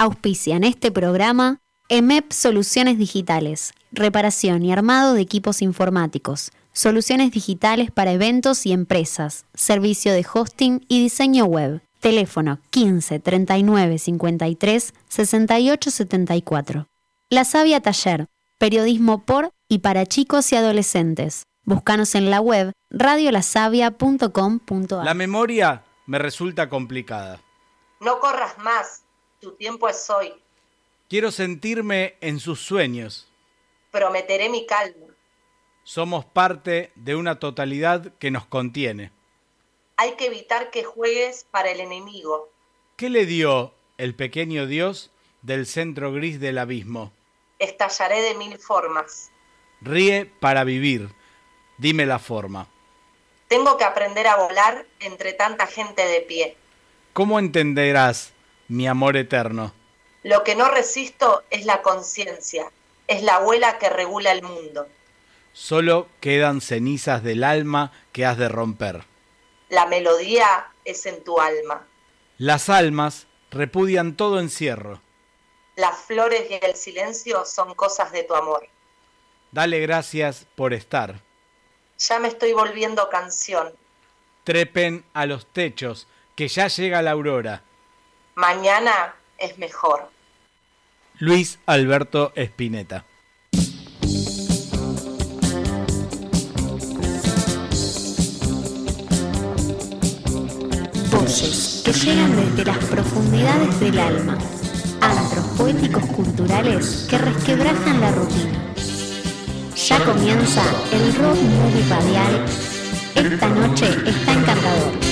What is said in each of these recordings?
Auspician este programa EMEP Soluciones Digitales, reparación y armado de equipos informáticos, soluciones digitales para eventos y empresas, servicio de hosting y diseño web. Teléfono 15 39 53 68 74. La Sabia Taller, periodismo por y para chicos y adolescentes. Búscanos en la web radiolasavia.com.ar. La memoria me resulta complicada. No corras más, tu tiempo es hoy. Quiero sentirme en sus sueños. Prometeré mi calma. Somos parte de una totalidad que nos contiene. Hay que evitar que juegues para el enemigo. ¿Qué le dio el pequeño Dios del centro gris del abismo? Estallaré de mil formas. Ríe para vivir. Dime la forma. Tengo que aprender a volar entre tanta gente de pie. ¿Cómo entenderás mi amor eterno? Lo que no resisto es la conciencia, es la abuela que regula el mundo. Solo quedan cenizas del alma que has de romper. La melodía es en tu alma. Las almas repudian todo encierro. Las flores y el silencio son cosas de tu amor. Dale gracias por estar. Ya me estoy volviendo canción. Trepen a los techos, que ya llega la aurora. Mañana es mejor. Luis Alberto Espineta. Voces que llegan desde las profundidades del alma. Antros poéticos culturales que resquebrajan la rutina. Ya comienza el rock movie radial. Esta noche está encantador.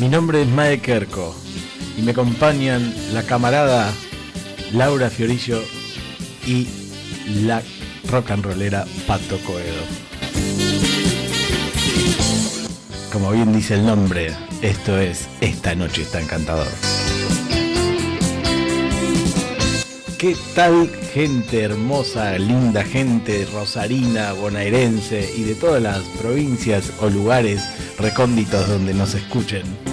Mi nombre es Mae Kerko y me acompañan la camarada Laura Fiorillo y la rock and rollera Pato Coedo. Como bien dice el nombre, esto es Esta noche está encantador. ¿Qué tal gente hermosa, linda gente rosarina, bonaerense y de todas las provincias o lugares recónditos donde nos escuchen?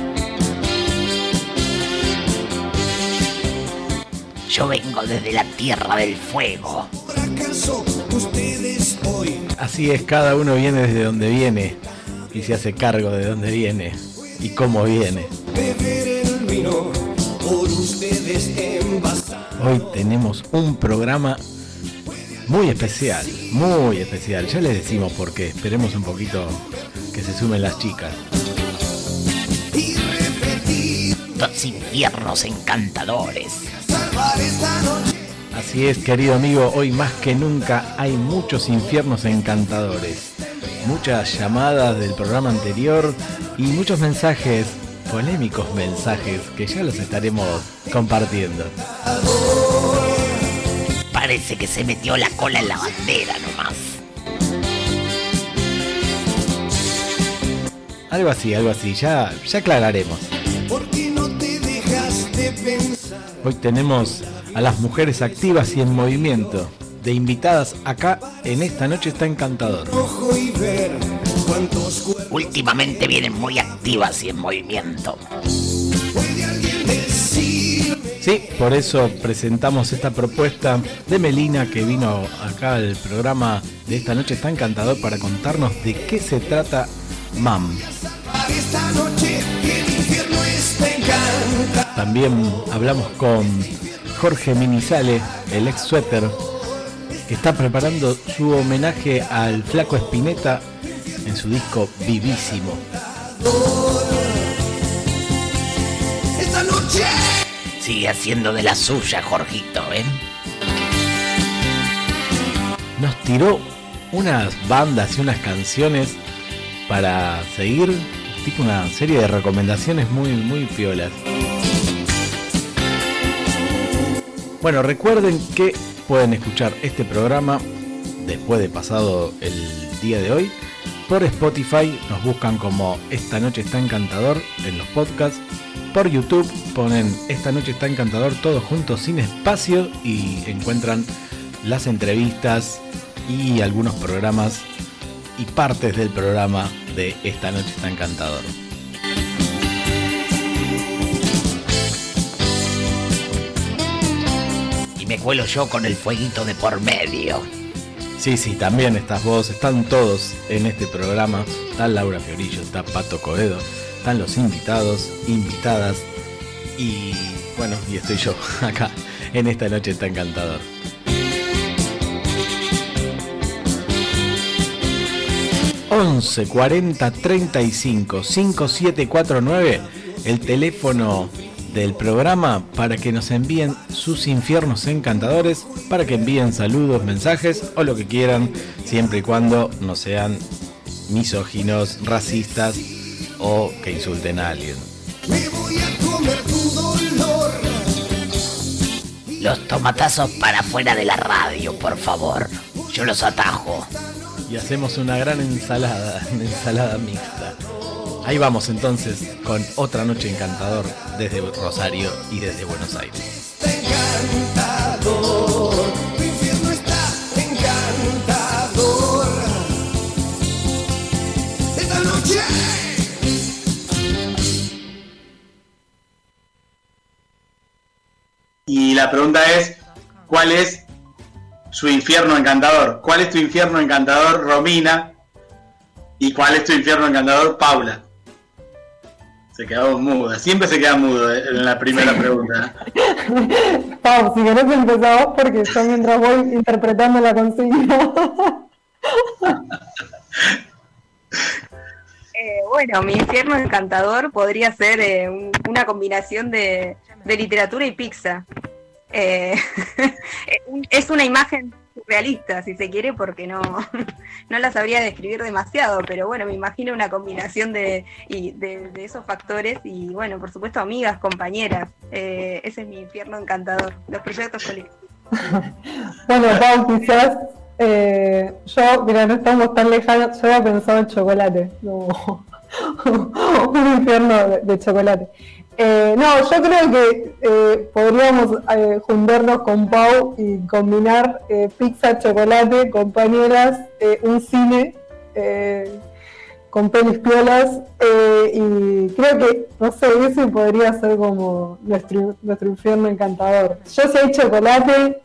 Yo vengo desde la tierra del fuego. Así es, cada uno viene desde donde viene y se hace cargo de dónde viene y cómo viene. Hoy tenemos un programa muy especial, muy especial. Ya les decimos por qué. Esperemos un poquito que se sumen las chicas. Dos infiernos encantadores. Así es, querido amigo, hoy más que nunca hay muchos infiernos encantadores. Muchas llamadas del programa anterior y muchos mensajes, polémicos mensajes, que ya los estaremos compartiendo. Parece que se metió la cola en la bandera nomás. Algo así, algo así, ya, ya aclararemos. Hoy tenemos a las mujeres activas y en movimiento, de invitadas acá en esta noche está encantador. Últimamente vienen muy activas y en movimiento. Sí, por eso presentamos esta propuesta de Melina que vino acá al programa de esta noche está encantador para contarnos de qué se trata MAM. También hablamos con Jorge Minizale, el ex suéter, que está preparando su homenaje al flaco Espineta en su disco Vivísimo. Sigue haciendo de la suya, Jorgito, ¿ven? Nos tiró unas bandas y unas canciones para seguir, tipo una serie de recomendaciones muy, muy piolas. Bueno, recuerden que pueden escuchar este programa después de pasado el día de hoy por Spotify. Nos buscan como Esta Noche está encantador en los podcasts. Por YouTube ponen Esta Noche está encantador todos juntos sin espacio y encuentran las entrevistas y algunos programas y partes del programa de Esta Noche está encantador. Cuelo yo con el fueguito de por medio. Sí, sí, también estás vos, están todos en este programa. Está Laura Fiorillo, está Pato Coedo, están los invitados, invitadas y bueno, y estoy yo acá en esta noche está encantador. ...11 40 35 5749... ...el teléfono del programa... ...para que nos envíen sus infiernos encantadores... ...para que envíen saludos, mensajes... ...o lo que quieran... ...siempre y cuando no sean misóginos, racistas... ...o que insulten a alguien. Me voy a comer tu dolor. Los tomatazos para afuera de la radio, por favor. Yo los atajo. y hacemos una gran ensalada, una ensalada mixta. Ahí vamos entonces con otra noche encantador desde Rosario y desde Buenos Aires. Y la pregunta es, ¿cuál es su infierno encantador? ¿Cuál es tu infierno encantador, Romina? ¿Y cuál es tu infierno encantador, Paula? Se quedó muda. Siempre se queda mudo eh, en la primera pregunta. Pau, si querés empezar vos porque yo mientras voy interpretando la consigna. Eh, bueno, mi infierno encantador podría ser eh, un- una combinación de, de literatura y pizza. Eh, es una imagen realista, si se quiere, porque no, no la sabría describir demasiado, pero bueno, me imagino una combinación de, y de, esos factores y bueno, por supuesto, amigas, compañeras. Eh, ese es mi infierno encantador, los proyectos colectivos. Bueno, Pau, quizás eh, yo, mira, no estamos tan lejanos, yo había pensado en chocolate, un infierno de chocolate. Eh, no, yo creo que eh, podríamos eh, juntarnos con Pau y combinar pizza, chocolate, compañeras, un cine con pelis piolas y creo que, no sé, ese podría ser como nuestro, nuestro infierno encantador. Yo si hay chocolate.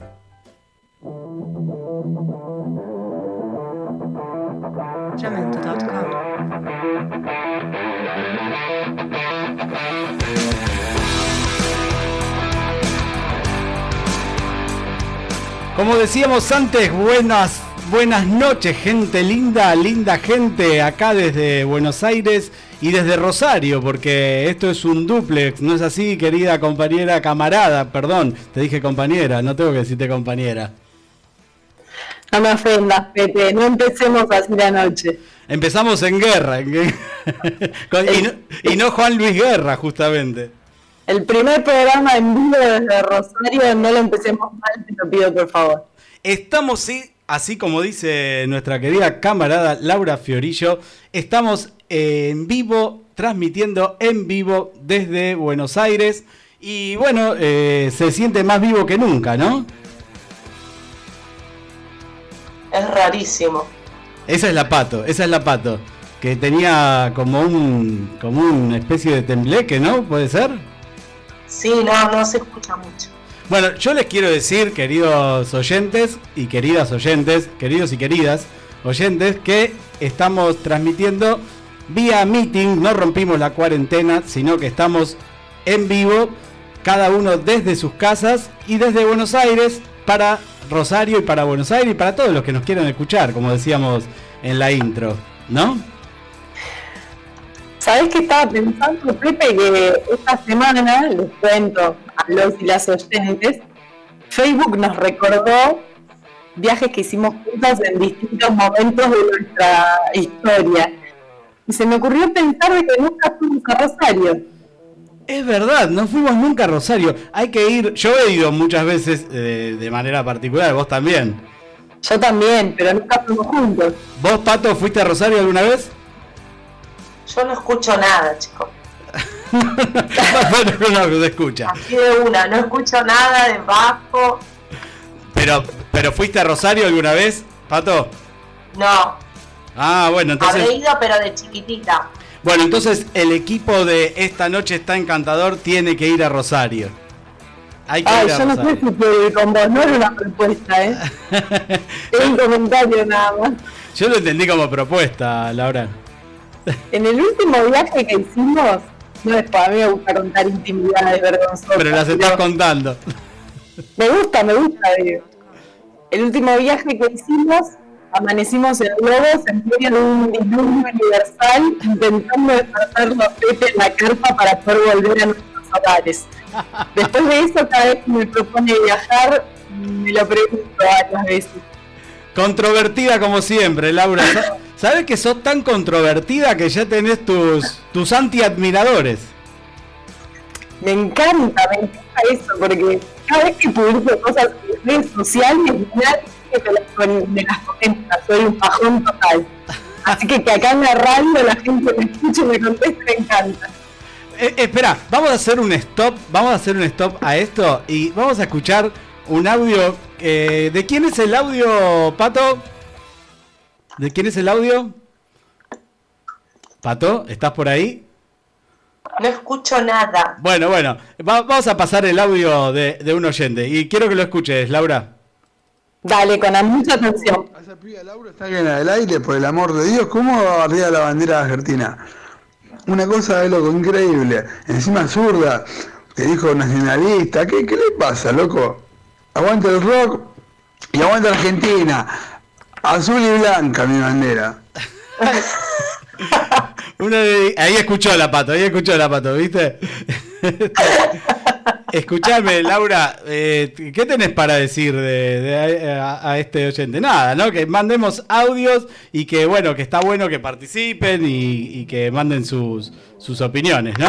Como decíamos antes, buenas, buenas noches, gente linda, linda gente, acá desde Buenos Aires y desde Rosario, porque esto es un duplex, ¿no es así, querida compañera, camarada? Perdón, te dije compañera, no tengo que decirte compañera. no me ofendas, Pepe, no empecemos así la noche. Empezamos en guerra, en gue- Con- y, no, y no Juan Luis Guerra, justamente. El primer programa en vivo desde Rosario, no lo empecemos mal, te lo pido por favor. Estamos, sí, así como dice nuestra querida camarada Laura Fiorillo, estamos en vivo, transmitiendo en vivo desde Buenos Aires. Y bueno, eh, se siente más vivo que nunca, ¿no? Es rarísimo. Esa es la pato, esa es la pato. Que tenía como un, como una especie de tembleque, ¿no? ¿Puede ser? Sí, no, no se escucha mucho. Bueno, yo les quiero decir, queridos oyentes y queridas oyentes, queridos y queridas oyentes, que estamos transmitiendo vía meeting, no rompimos la cuarentena, sino que estamos en vivo, cada uno desde sus casas y desde Buenos Aires para Rosario y para Buenos Aires y para todos los que nos quieran escuchar, como decíamos en la intro, ¿no? ¿Sabés qué estaba pensando, Pepe? Que esta semana, les cuento a los y las oyentes, Facebook nos recordó viajes que hicimos juntas en distintos momentos de nuestra historia. Y se me ocurrió pensar de que nunca fuimos a Rosario. Es verdad, no fuimos nunca a Rosario. Hay que ir, yo he ido muchas veces eh, de manera particular, vos también. Yo también, pero nunca fuimos juntos. ¿Vos, Pato, fuiste a Rosario alguna vez? Yo no escucho nada, chicos. bueno, no, no se escucha. Así de una, no escucho nada de bajo. Pero, pero ¿fuiste a Rosario alguna vez? Pato. No, Ah, bueno, entonces. habré ido, pero de chiquitita. Bueno, entonces el equipo de esta noche está encantador, tiene que ir a Rosario. Hay que Ay, ir a yo no sé Rosario. si puedo ir con vos, no era una propuesta, ¿eh? Es un comentario nada más. Yo lo entendí como propuesta, Laura. En el último viaje que hicimos, no es para mí me gusta contar intimidades vergonzosas. Pero las estás contando. Me gusta, me gusta, digo. El último viaje que hicimos, amanecimos en Lobos en medio de un diluvio universal, intentando despertar los peces en la carpa para poder volver a nuestros hogares. Después de eso, cada vez que me propone viajar, me lo pregunto varias veces. Controvertida como siempre, Laura. Sa- ¿Sabes que sos tan controvertida que ya tenés tus, tus anti-admiradores? Me encanta, me encanta eso, porque cada vez que publico cosas en redes sociales, me las comenta, soy un pajón total. Así que que acá en la radio la gente me escuche y me conteste, me encanta. Eh, espera, vamos a hacer un stop, vamos a hacer un stop a esto y vamos a escuchar un audio. eh, ¿De quién es el audio, Pato? ¿De quién es el audio? Pato, ¿estás por ahí? No escucho nada. Bueno, bueno, va- vamos a pasar el audio de, de un oyente y quiero que lo escuches, Laura. Dale, con mucha atención. Saquen al aire, por el amor de Dios, ¿cómo arriba la bandera de Argentina? Una cosa de loco, increíble. Encima zurda, te dijo nacionalista. ¿Qué, qué le pasa, loco? Aguanta el rock y aguanta Argentina. Azul y blanca mi bandera. Una de- ahí escuchó la pato, ahí escuchó la pato, ¿viste? Escuchame, Laura, eh, ¿qué tenés para decir de, de- a, a este oyente? Nada, ¿no? Que mandemos audios y que, bueno, que está bueno que participen y, y que manden sus, sus opiniones, ¿no?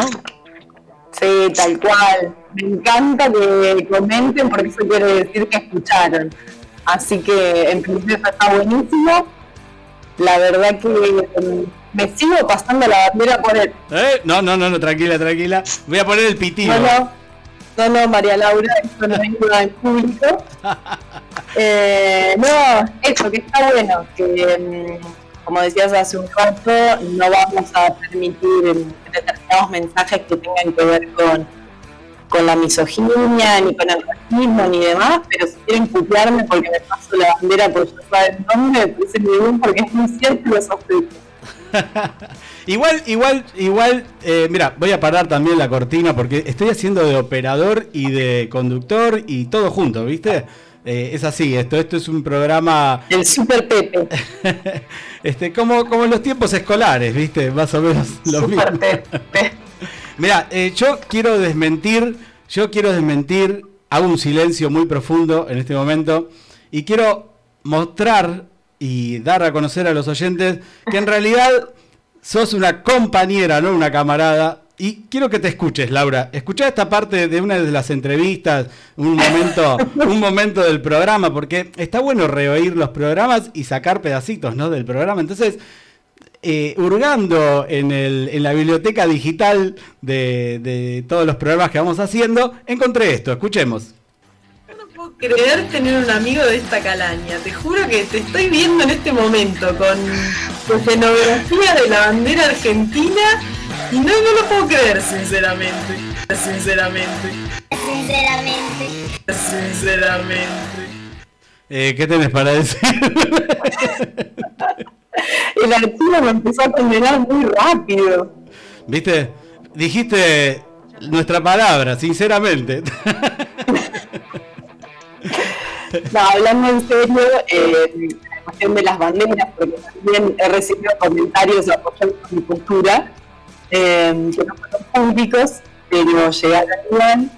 Sí, tal cual. Me encanta que comenten porque eso quiere decir que escucharon. Así que en principio está buenísimo. La verdad que mm, me sigo pasando la bandera por el... ¿Eh? No, no, no, no, tranquila, tranquila. Voy a poner el pitido. No, no, no, no, María Laura, esto no es nada en público. Eh, no, eso, que está bueno, que mm, como decías hace un rato, no vamos a permitir determinados mensajes que tengan que ver con, con la misoginia, ni con el racismo, ni demás, pero si quieren putearme porque me paso la bandera por yo saben dónde, me parece muy bien porque es muy cierto y lo sospecho. Igual, igual, igual, eh, mira, voy a parar también la cortina porque estoy haciendo de operador y de conductor y todo junto, ¿viste? Eh, es así, esto, esto es un programa. El Super Pepe. este, como, como en los tiempos escolares, ¿viste? Más o menos lo mismo. Mira, eh, yo quiero desmentir, yo quiero desmentir, hago un silencio muy profundo en este momento y quiero mostrar y dar a conocer a los oyentes que en realidad sos una compañera, no una camarada. Y quiero que te escuches, Laura. Escucha esta parte de una de las entrevistas, un momento, un momento del programa, porque está bueno reoír los programas y sacar pedacitos ¿no? del programa. Entonces, eh, hurgando en, el, en la biblioteca digital de, de todos los programas que vamos haciendo, encontré esto. Escuchemos. puedo creer tener un amigo de esta calaña. Te juro que te estoy viendo en este momento con tu escenografía de la bandera argentina y no, no lo puedo creer, sinceramente. Sinceramente. Sinceramente. Sinceramente. Eh, ¿Qué tenés para decir? El archivo me empezó a condenar muy rápido. ¿Viste? Dijiste nuestra palabra, sinceramente. No, hablando en serio, eh, la cuestión de las banderas, porque también he recibido comentarios apoyando mi postura, eh, que no fueron públicos, pero llegaron igual.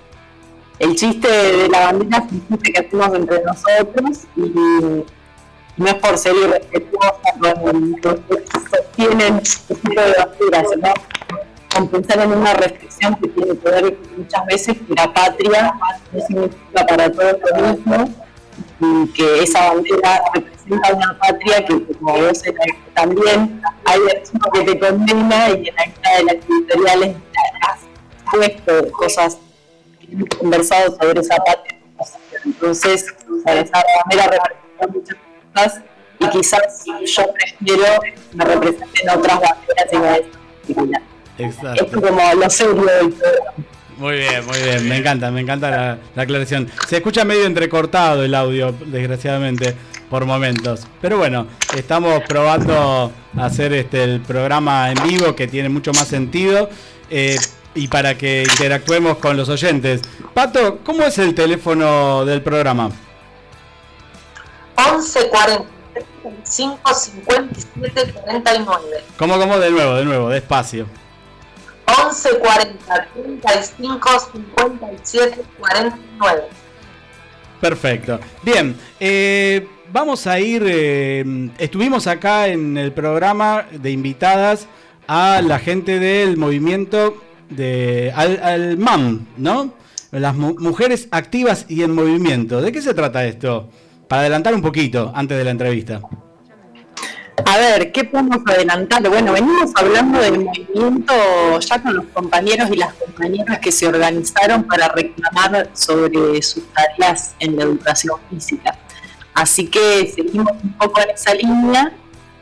El chiste de la bandera es un chiste que hacemos entre nosotros y no es por ser irrespetuosa con sostienen el tipo de banderas, sino con pensar en una restricción que tiene que ver muchas veces que la patria no significa para todos lo mismo y que esa bandera representa una patria que como vos también hay archivo que te condena y en alguna de las editoriales has puesto cosas que hemos conversado sobre esa patria entonces esa bandera representa muchas cosas y quizás yo prefiero me representen otras banderas en la disciplina. Exacto. Esto como lo serio del programa. Muy bien, muy bien. Me encanta, me encanta la, la aclaración. Se escucha medio entrecortado el audio, desgraciadamente, por momentos. Pero bueno, estamos probando hacer este el programa en vivo que tiene mucho más sentido. eh, y para que interactuemos con los oyentes. Pato, ¿cómo es el teléfono del programa? 11 45 57 49. ¿Cómo, cómo? De nuevo, de nuevo, despacio. 11 40 35 57 49. Perfecto. Bien, eh, vamos a ir. eh, estuvimos acá en el programa de invitadas a la gente del movimiento de al, al MAM, ¿no? Las mu- mujeres activas y en movimiento. ¿De qué se trata esto? Para adelantar un poquito antes de la entrevista. A ver, ¿qué podemos adelantar? Bueno, venimos hablando del movimiento ya con los compañeros y las compañeras que se organizaron para reclamar sobre sus tareas en la educación física. Así que seguimos un poco en esa línea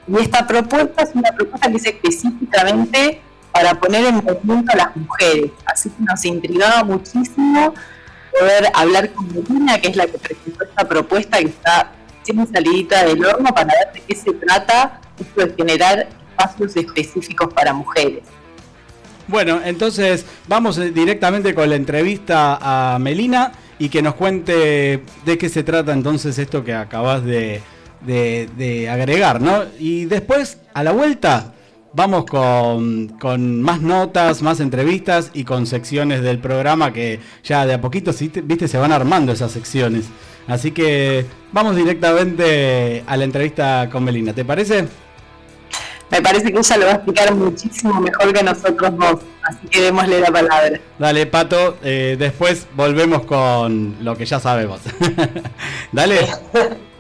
y esta propuesta es una propuesta que es específicamente para poner en movimiento a las mujeres. Así que nos intrigaba muchísimo poder hablar con Melina, que es la que presentó esta propuesta que está recién salidita del horno para ver de qué se trata esto de generar espacios específicos para mujeres. Bueno, entonces vamos eh, directamente con la entrevista a Melina y que nos cuente de qué se trata entonces esto que acabas de agregar, ¿no? Y después, a la vuelta, vamos con, con más notas, más entrevistas y con secciones del programa que ya de a poquito, viste, se van armando esas secciones. Así que vamos directamente a la entrevista con Melina, ¿te parece? Me parece que ella lo va a explicar muchísimo mejor que nosotros dos, así que démosle la palabra. Dale, Pato, eh, después volvemos con lo que ya sabemos. Dale.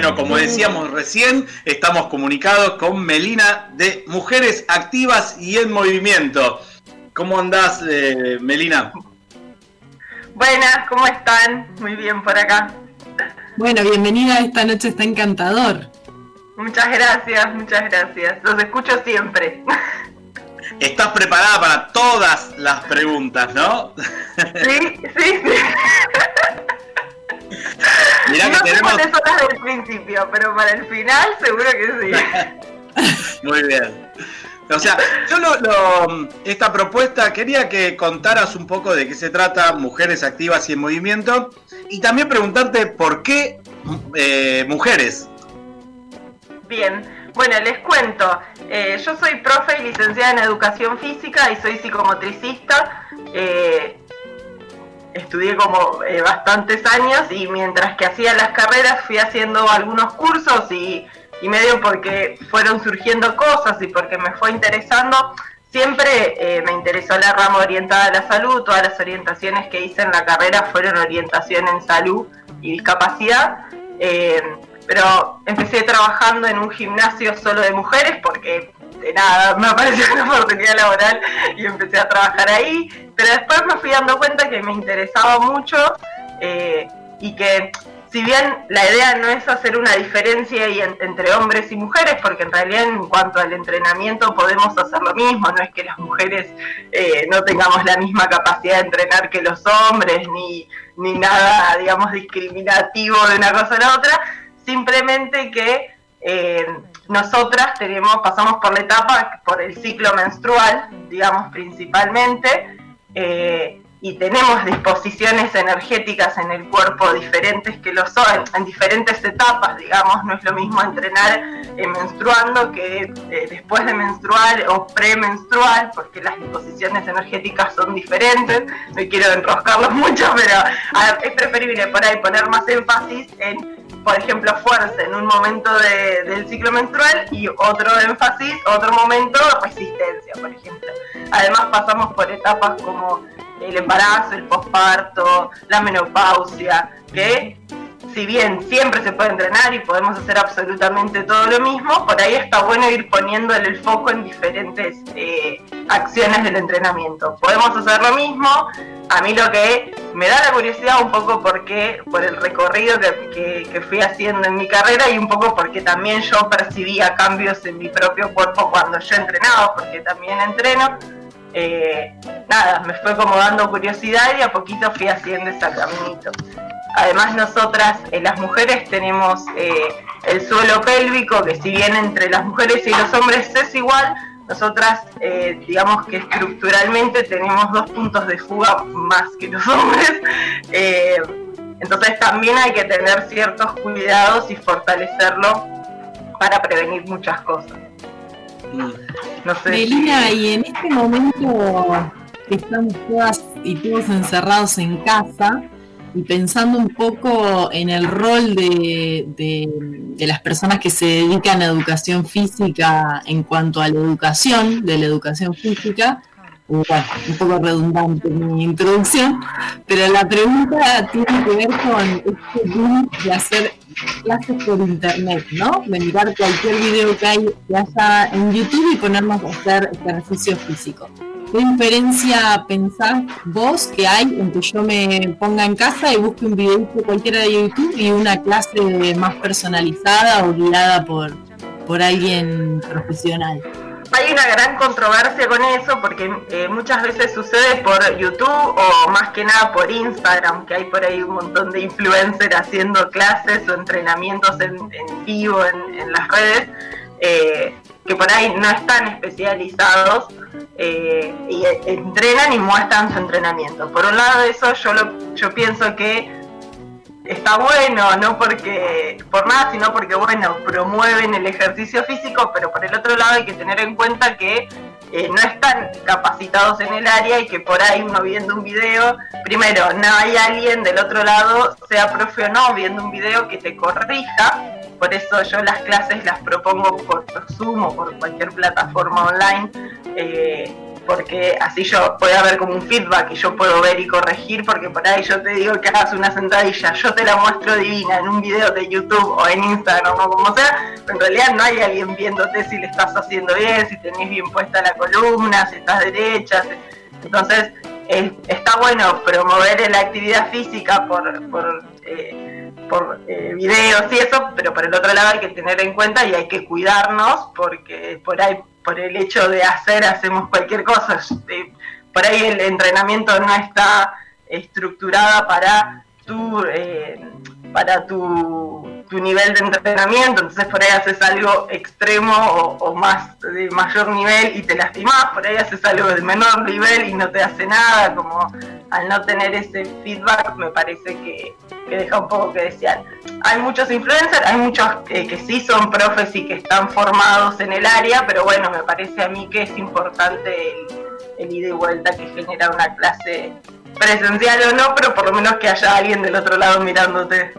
Bueno, como decíamos recién, estamos comunicados con Melina de Mujeres Activas y en Movimiento. ¿Cómo andás, eh, Melina? Buenas, ¿cómo están? Muy bien por acá. Bueno, bienvenida, esta noche está encantador. Muchas gracias, muchas gracias. Los escucho siempre. Estás preparada para todas las preguntas, ¿no? Sí, sí, sí. Mirá no que sé tenemos... cuáles son las del principio, pero para el final seguro que sí. Muy bien. O sea, yo lo, lo- esta propuesta quería que contaras un poco de qué se trata Mujeres Activas y en Movimiento y también preguntarte por qué eh, mujeres. Bien, bueno, les cuento. Eh, yo soy profe y licenciada en educación física y soy psicomotricista. Eh, estudié como eh, bastantes años y mientras que hacía las carreras fui haciendo algunos cursos y, y medio porque fueron surgiendo cosas y porque me fue interesando. Siempre eh, me interesó la rama orientada a la salud, todas las orientaciones que hice en la carrera fueron orientación en salud y discapacidad. Eh, pero empecé trabajando en un gimnasio solo de mujeres porque nada me apareció una oportunidad laboral y empecé a trabajar ahí. Pero después me fui dando cuenta que me interesaba mucho eh, y que si bien la idea no es hacer una diferencia en- entre hombres y mujeres, porque en realidad en cuanto al entrenamiento podemos hacer lo mismo, no es que las mujeres eh, no tengamos la misma capacidad de entrenar que los hombres, ni, ni nada, digamos, discriminativo de una cosa a la otra, simplemente que eh, nosotras tenemos, pasamos por la etapa, por el ciclo menstrual, digamos, principalmente, eh, y tenemos disposiciones energéticas en el cuerpo diferentes que lo son, en diferentes etapas, digamos, no es lo mismo entrenar eh, menstruando que eh, después de menstrual o premenstrual, porque las disposiciones energéticas son diferentes, no quiero enroscarlos mucho, pero es preferible por ahí poner más énfasis en por ejemplo, fuerza en un momento de- del ciclo menstrual y otro énfasis, otro momento resistencia, por ejemplo. Además pasamos por etapas como el embarazo, el posparto, la menopausia, que si bien siempre se puede entrenar y podemos hacer absolutamente todo lo mismo, por ahí está bueno ir poniéndole el foco en diferentes eh, acciones del entrenamiento. Podemos hacer lo mismo, a mí lo que me da la curiosidad un poco porque por el recorrido que, que- que fui haciendo en mi carrera y un poco porque también yo percibía cambios en mi propio cuerpo cuando yo entrenaba, porque también entreno. Eh, nada, me fue como dando curiosidad y a poquito fui haciendo ese caminito. Además nosotras, eh, las mujeres, tenemos eh, el suelo pélvico, que si bien entre las mujeres y los hombres es igual, nosotras eh, digamos que estructuralmente tenemos dos puntos de fuga más que los hombres. Entonces también hay que tener ciertos cuidados y fortalecerlo para prevenir muchas cosas. No sé. Melina, y en este momento estamos todas y todos encerrados en casa y pensando un poco en el rol de, de- de las personas que se dedican a educación física en cuanto a la educación de la educación física, un poco redundante mi introducción, pero la pregunta tiene que ver con este boom de hacer clases por internet, ¿no? De mirar cualquier video que, hay, que haya en YouTube y ponernos a hacer ejercicio físico. ¿Qué diferencia pensás vos que hay en que yo me ponga en casa y busque un video cualquiera de YouTube y una clase más personalizada o guiada por, por alguien profesional? Hay una gran controversia con eso porque eh, muchas veces sucede por YouTube o más que nada por Instagram, que hay por ahí un montón de influencers haciendo clases o entrenamientos en, vivo en, las redes, eh, que por ahí no están especializados eh, y entrenan y muestran su entrenamiento. Por un lado de eso yo, lo, yo pienso que está bueno, no porque por nada, sino porque bueno, promueven el ejercicio físico, pero por el otro lado hay que tener en cuenta que eh, no están capacitados en el área y que por ahí uno viendo un video, primero, no hay alguien del otro lado, sea profe o no, viendo un video que te corrija, por eso yo las clases las propongo por Zoom o por cualquier plataforma online. eh, porque así yo puedo haber como un feedback y yo puedo ver y corregir, porque por ahí yo te digo que hagas una sentadilla, yo te la muestro divina en un video de YouTube o en Instagram o como sea, pero en realidad no hay alguien viéndote si le estás haciendo bien, si tenés bien puesta la columna, si estás derecha, entonces está bueno promover la actividad física por, por, eh, por eh, videos y eso, pero por el otro lado hay que tener en cuenta y hay que cuidarnos porque por ahí, por el hecho de hacer, hacemos cualquier cosa. Eh, por ahí el entrenamiento no está estructurada para tu, eh, para tu, tu nivel de entrenamiento, entonces por ahí haces algo extremo o, más de mayor nivel y te lastimás, por ahí haces algo de menor nivel y no te hace nada, como al no tener ese feedback me parece que, que deja un poco que desear. Hay muchos influencers, hay muchos que sí son profes y que están formados en el área, pero bueno, me parece a mí que es importante el ida y vuelta que genera una clase presencial o no, pero por lo menos que haya alguien del otro lado mirándote.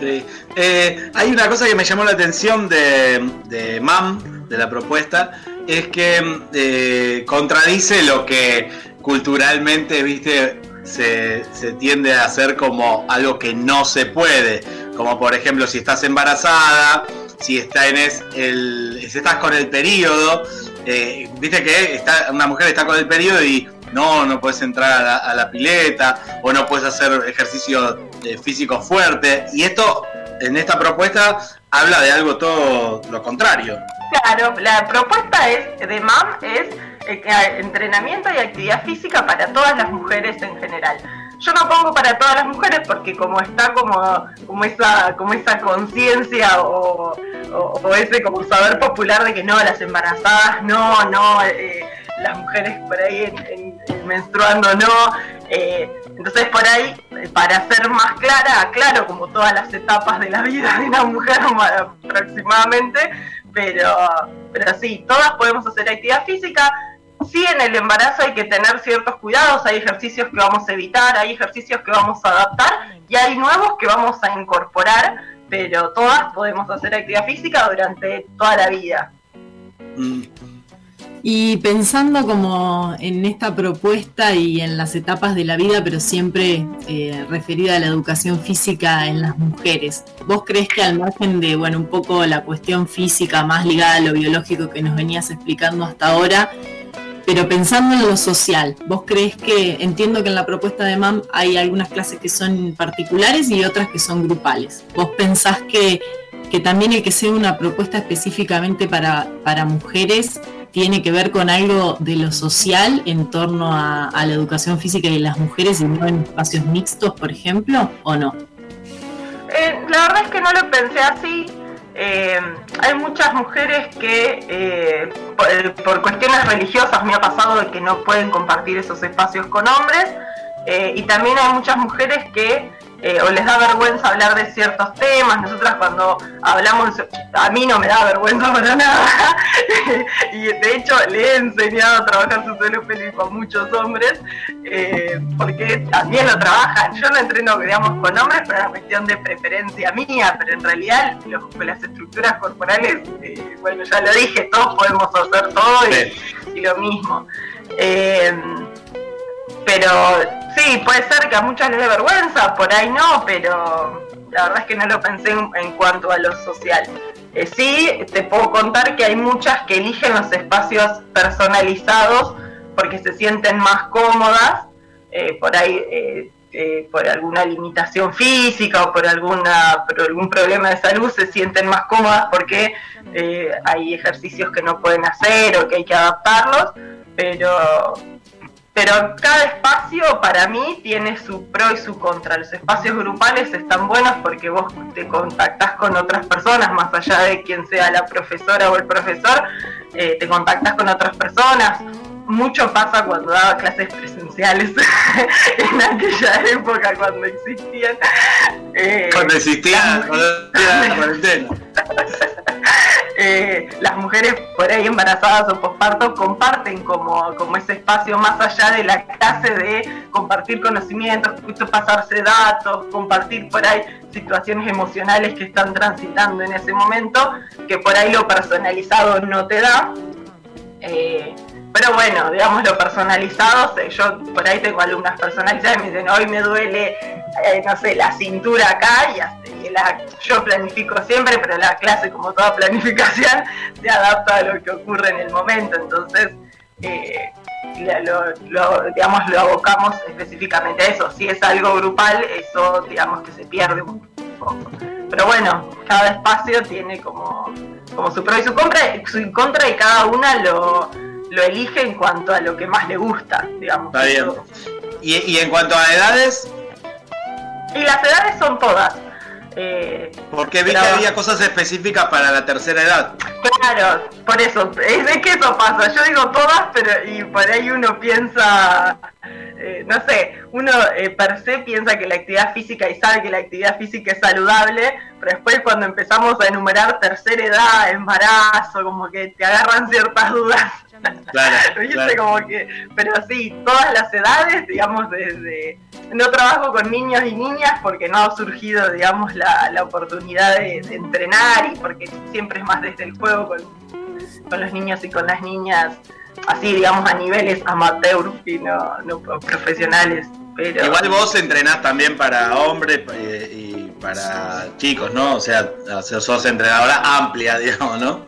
Sí. Eh, hay una cosa que me llamó la atención de, de MAM, de la propuesta, es que eh, contradice lo que culturalmente, viste, se, se tiende a hacer como algo que no se puede. Como por ejemplo, si estás embarazada, si, está en es- el, si estás con el periodo, eh, viste que está, una mujer está con el periodo y no, no puedes entrar a la, pileta o no puedes hacer ejercicio eh, físico fuerte. Y esto, en esta propuesta, habla de algo todo lo contrario. Claro, la propuesta es de MAM es eh, entrenamiento y actividad física para todas las mujeres en general. Yo no pongo para todas las mujeres porque como está como, como esa, como esa conciencia o ese como saber popular de que no, las embarazadas no, no, eh, las mujeres por ahí en- en- en menstruando no. eh, entonces por ahí, para ser más clara, aclaro como todas las etapas de la vida de una mujer ma- aproximadamente, pero, pero sí, todas podemos hacer actividad física. Sí, en el embarazo hay que tener ciertos cuidados, hay ejercicios que vamos a evitar, hay ejercicios que vamos a adaptar y hay nuevos que vamos a incorporar, pero todas podemos hacer actividad física durante toda la vida. Mm. Y pensando como en esta propuesta y en las etapas de la vida, pero siempre eh, referida a la educación física en las mujeres, ¿vos crees que al margen de, bueno, un poco la cuestión física más ligada a lo biológico que nos venías explicando hasta ahora, pero pensando en lo social, ¿vos crees que, entiendo que en la propuesta de MAM hay algunas clases que son particulares y otras que son grupales? ¿Vos pensás que, que también el que sea una propuesta específicamente para, para mujeres tiene que ver con algo de lo social en torno a, la educación física de las mujeres y no en espacios mixtos, por ejemplo, o no? Eh, la verdad es que no lo pensé así. Eh, hay muchas mujeres que eh, por, cuestiones religiosas me ha pasado de que no pueden compartir esos espacios con hombres y también hay muchas mujeres que eh, o les da vergüenza hablar de ciertos temas. Nosotras cuando hablamos, a mí no me da vergüenza para nada. y de hecho le he enseñado a trabajar su suelo pélvico a muchos hombres, eh, porque también lo trabajan. Yo no entreno, digamos, con hombres, pero es una cuestión de preferencia mía, pero en realidad los- las estructuras corporales, eh, bueno, ya lo dije, todos podemos hacer todo y, y lo mismo. Eh, pero sí, puede ser que a muchas les dé vergüenza, por ahí no, pero la verdad es que no lo pensé en, en cuanto a lo social. Eh, sí, te puedo contar que hay muchas que eligen los espacios personalizados porque se sienten más cómodas, eh, por ahí eh, eh, por alguna limitación física o por, alguna, por algún problema de salud se sienten más cómodas porque hay ejercicios que no pueden hacer o que hay que adaptarlos, pero pero cada espacio para mí tiene su pro y su contra. Los espacios grupales están buenos porque vos te contactás con otras personas, más allá de quien sea la profesora o el profesor, eh, te contactás con otras personas. Mucho pasa cuando daba clases presenciales en aquella época cuando existían. Eh, Cuando existía, la cuarentena. eh, las mujeres por ahí embarazadas o posparto comparten como, como ese espacio más allá de la clase de compartir conocimientos, justo pasarse datos, compartir por ahí situaciones emocionales que están transitando en ese momento, que por ahí lo personalizado no te da. Eh, pero bueno, digamos lo personalizado, yo por ahí tengo alumnas personalizadas y me dicen, hoy me duele, eh, no sé, la cintura acá y, la- yo planifico siempre, pero la clase, como toda planificación, se adapta a lo que ocurre en el momento. Entonces, eh, lo- digamos, lo abocamos específicamente a eso. Si es algo grupal, eso digamos que se pierde un poco. Pero bueno, cada espacio tiene como, como su pro y su contra, su contra y cada una lo, lo elige en cuanto a lo que más le gusta, digamos. Está bien. Y, y en cuanto a edades, Y las edades son todas. Eh, porque vi que había cosas específicas para la tercera edad. Claro, por eso, es de que eso pasa. Yo digo todas, pero y por ahí uno piensa, eh, no sé, uno eh, per se piensa que la actividad física y sabe que la actividad física es saludable, pero después cuando empezamos a enumerar tercera edad, embarazo, como que te agarran ciertas dudas. Claro, claro. Como que, pero sí, todas las edades, digamos, desde... No trabajo con niños y niñas porque no ha surgido, digamos, la, la oportunidad de, de entrenar y porque siempre es más desde el juego con, con los niños y con las niñas, así, digamos, a niveles amateur y no, no profesionales. Pero... Igual vos entrenás también para hombres eh, y para chicos, ¿no? O sea, sos entrenadora amplia, digamos, ¿no?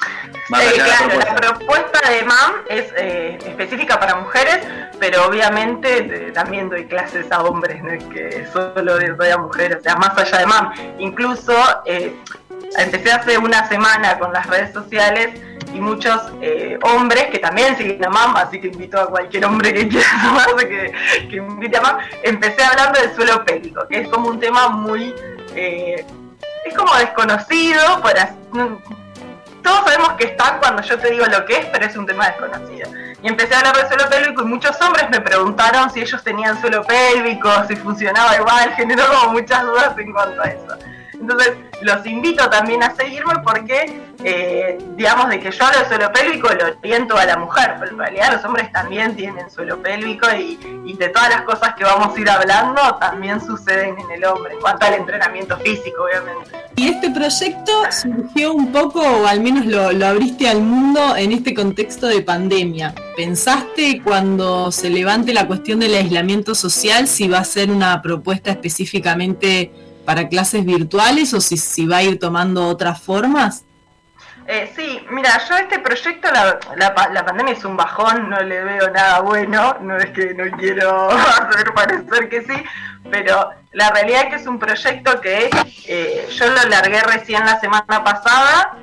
Más Eh, allá de la claro, propuesta. la propuesta de MAM es eh, específica para mujeres, pero obviamente eh, también doy clases a hombres, no es que solo doy a mujeres, o sea, más allá de MAM. Incluso eh, empecé hace una semana con las redes sociales y muchos eh, hombres que también siguen a MAM, así que invito a cualquier hombre que quiera sumarse que, invite a MAM. Empecé hablando del suelo pélvico, que es como un tema muy... eh, es como desconocido, por as- no- todos sabemos que está cuando yo te digo lo que es, pero es un tema desconocido. Y empecé a hablar del suelo pélvico y muchos hombres me preguntaron si ellos tenían suelo pélvico, si funcionaba igual, generó como muchas dudas en cuanto a eso. Entonces, los invito también a seguirme porque, eh, digamos, de que yo hablo de suelo pélvico lo oriento a la mujer, pero en realidad los hombres también tienen suelo pélvico y, de todas las cosas que vamos a ir hablando también suceden en el hombre, en cuanto al entrenamiento físico, obviamente. Y este proyecto surgió un poco, o al menos lo abriste al mundo en este contexto de pandemia. ¿Pensaste cuando se levante la cuestión del aislamiento social si va a ser una propuesta específicamente para clases virtuales o si, si va a ir tomando otras formas? Eh, sí, mira, yo este proyecto, la, la, la pandemia es un bajón, no le veo nada bueno, no es que no quiero hacer parecer que sí, pero la realidad es que es un proyecto que eh, yo lo largué recién la semana pasada,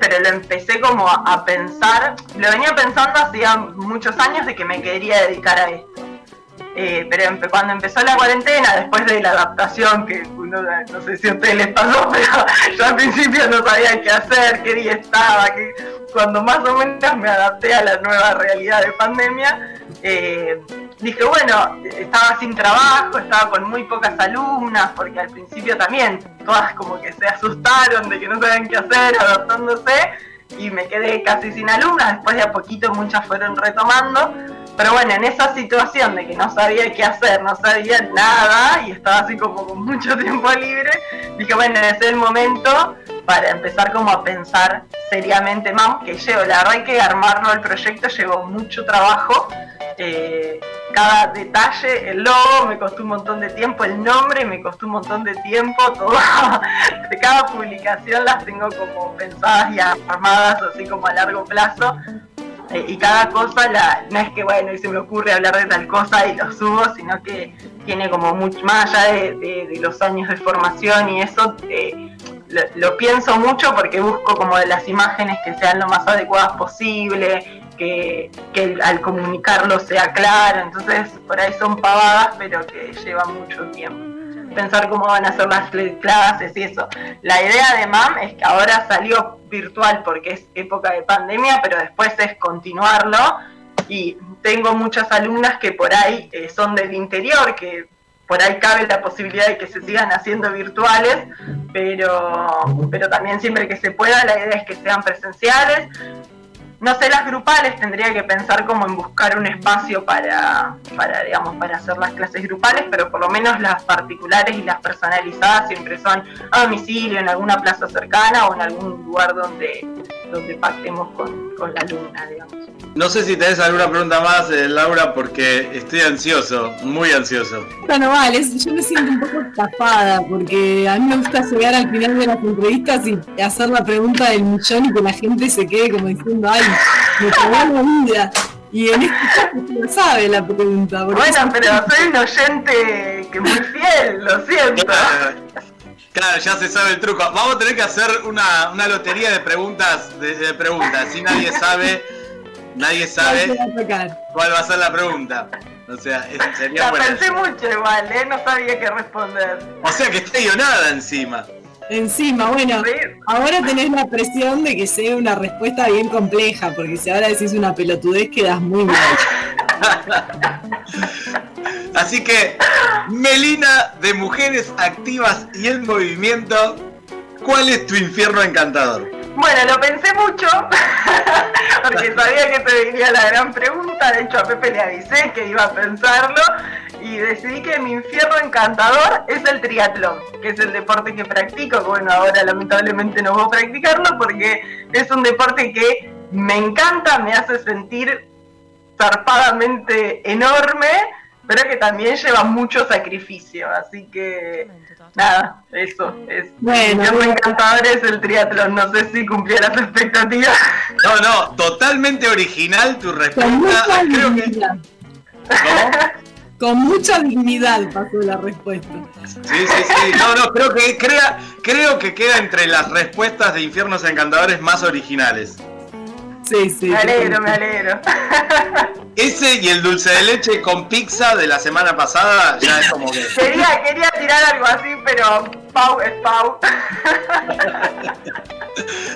pero lo empecé como a, a pensar, lo venía pensando hacía muchos años de que me quería dedicar a esto. Eh, pero cuando empezó la cuarentena, después de la adaptación, que uno, no sé si a ustedes les pasó, pero yo al principio no sabía qué hacer, qué día estaba, que cuando más o menos me adapté a la nueva realidad de pandemia, eh, dije, bueno, estaba sin trabajo, estaba con muy pocas alumnas, porque al principio también todas como que se asustaron de que no sabían qué hacer, adaptándose, y me quedé casi sin alumnas, después de a poquito muchas fueron retomando, pero bueno, en esa situación de que no sabía qué hacer, no sabía nada y estaba así como con mucho tiempo libre, dije, bueno, es el momento para empezar como a pensar seriamente más, que llevo, la verdad que armarlo el proyecto llevó mucho trabajo, eh, cada detalle, el logo me costó un montón de tiempo, el nombre me costó un montón de tiempo, todo, de cada publicación las tengo como pensadas y armadas así como a largo plazo, eh, y cada cosa la, no es que bueno y se me ocurre hablar de tal cosa y lo subo, sino que tiene como mucho más allá de, los años de formación y eso eh, lo, lo pienso mucho porque busco como de las imágenes que sean lo más adecuadas posible, que, que al comunicarlo sea claro, entonces por ahí son pavadas pero que llevan mucho tiempo pensar cómo van a ser las cl- clases y eso. La idea de MAM es que ahora salió virtual porque es época de pandemia, pero después es continuarlo. Y tengo muchas alumnas que por ahí eh, son del interior, que por ahí cabe la posibilidad de que se sigan haciendo virtuales, pero, pero también siempre que se pueda, la idea es que sean presenciales. No sé, las grupales tendría que pensar como en buscar un espacio para, para, digamos, para hacer las clases grupales, pero por lo menos las particulares y las personalizadas siempre son a domicilio, en alguna plaza cercana o en algún lugar donde, donde pactemos con, con la alumna, digamos. No sé si tenés alguna pregunta más, eh, Laura, porque estoy ansioso, muy ansioso. Bueno, vale, yo me siento un poco estafada porque a mí me gusta llegar al final de las entrevistas y hacer la pregunta del millón y que la gente se quede como diciendo, ay, me cagó la vida. Y en este caso lo sabe la pregunta. Bueno, pero soy un oyente que muy fiel, lo siento. Claro, ya se sabe el truco. Vamos a tener que hacer una, una lotería de preguntas, de, de preguntas. Si nadie sabe, nadie sabe cuál va a ser la pregunta. O sea, es- sería La bueno. pensé mucho igual, ¿eh? No sabía qué responder. O sea que está guionada encima. Encima, bueno, ahora tenés la presión de que sea una respuesta bien compleja, porque si ahora decís una pelotudez quedas muy mal. Así que, Melina de Mujeres Activas y el Movimiento, ¿cuál es tu infierno encantador? Bueno, lo pensé mucho, porque sabía que te venía la gran pregunta, de hecho a Pepe le avisé que iba a pensarlo, y decidí que mi infierno encantador es el triatlón, que es el deporte que practico, bueno, ahora lamentablemente no puedo practicarlo porque es un deporte que me encanta, me hace sentir zarpadamente enorme, pero que también lleva mucho sacrificio, así que nada, eso es. Bueno, encantador es el triatlón, no sé si cumplía las expectativas. No, no, totalmente original tu Con respuesta. mucha Creo que. dignidad. Con mucha dignidad pasó la respuesta. Sí, sí, sí. No, no, creo que, crea, creo que queda entre las respuestas de infiernos encantadores más originales. Sí, sí. Me alegro, me alegro. Ese y el dulce de leche con pizza de la semana pasada ya es como que. Quería, quería tirar algo así, pero Pau es Pau.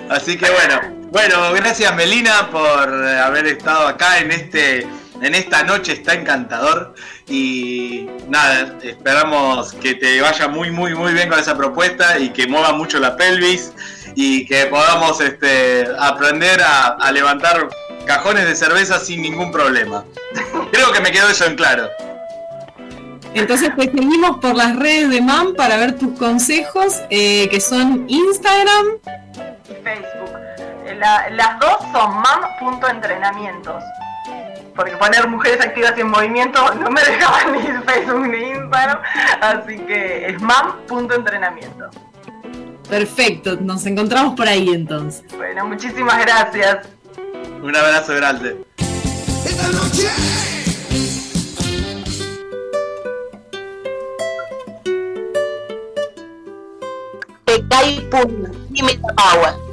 Así que bueno, bueno, gracias Melina por eh, haber estado acá en este, en esta noche está encantador. Y nada, esperamos que te vaya muy, muy, muy bien con esa propuesta y que mueva mucho la pelvis y que podamos este, aprender a, a levantar cajones de cerveza sin ningún problema. Creo que me quedó eso en claro. Entonces te seguimos por las redes de MAM para ver tus consejos, eh, que son Instagram. y Facebook. Eh, la- las dos son mam.entrenamientos. Porque poner mujeres activas en movimiento no me dejaban ni Facebook ni Instagram. Así que es mam.entrenamiento. Perfecto, nos encontramos por ahí entonces. Bueno, muchísimas gracias. Un abrazo grande. Esta noche Pecay Pum, dime la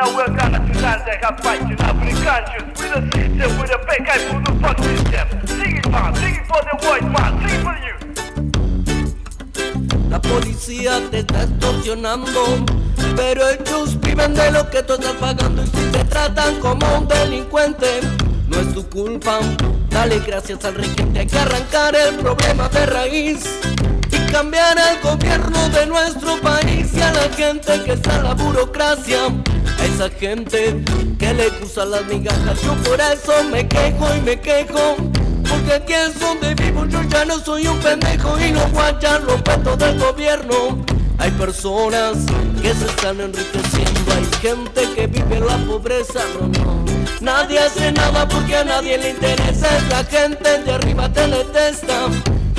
I know we're gonna do that, have fight you now, with the conscience, with the system, with the fake guy who the fuck system. Sing it, man, sing it for the white man, sing it for you. La policía te está extorsionando, pero ellos viven de lo que tú estás pagando y si te tratan como un delincuente, no es tu culpa. Dale gracias al regente, hay que arrancar el problema de raíz cambiar el gobierno de nuestro país y a la gente que está la burocracia, a esa gente que le gusta las migajas. Yo por eso me quejo y me quejo. Porque aquí es donde vivo, yo ya no soy un pendejo y no guayar los cuentos del gobierno. Hay personas que se están enriqueciendo, hay gente que vive en la pobreza, no, no. Nadie hace nada porque a nadie le interesa, es la gente de arriba te detesta.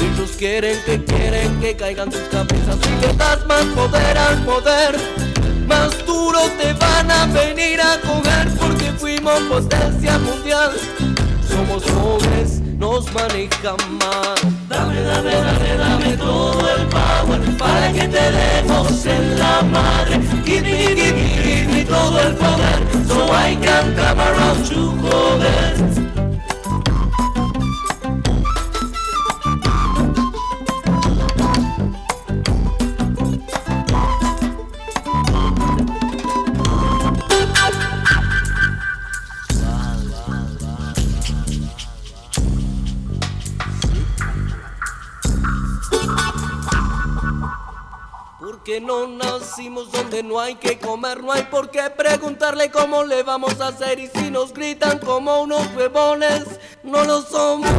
Ellos quieren que quieren que caigan tus cabezas y le das más poder al poder. Más duro te van a venir a coger porque fuimos potencia mundial. Somos pobres, nos manejan mal. Dame, dame, dame, dame todo el power para que te demos en la madre. Give me, give me, give me todo el poder so I can come around to joder. Nacimos donde no hay que comer, no hay por qué preguntarle cómo le vamos a hacer y si nos gritan como unos huevones, no lo somos.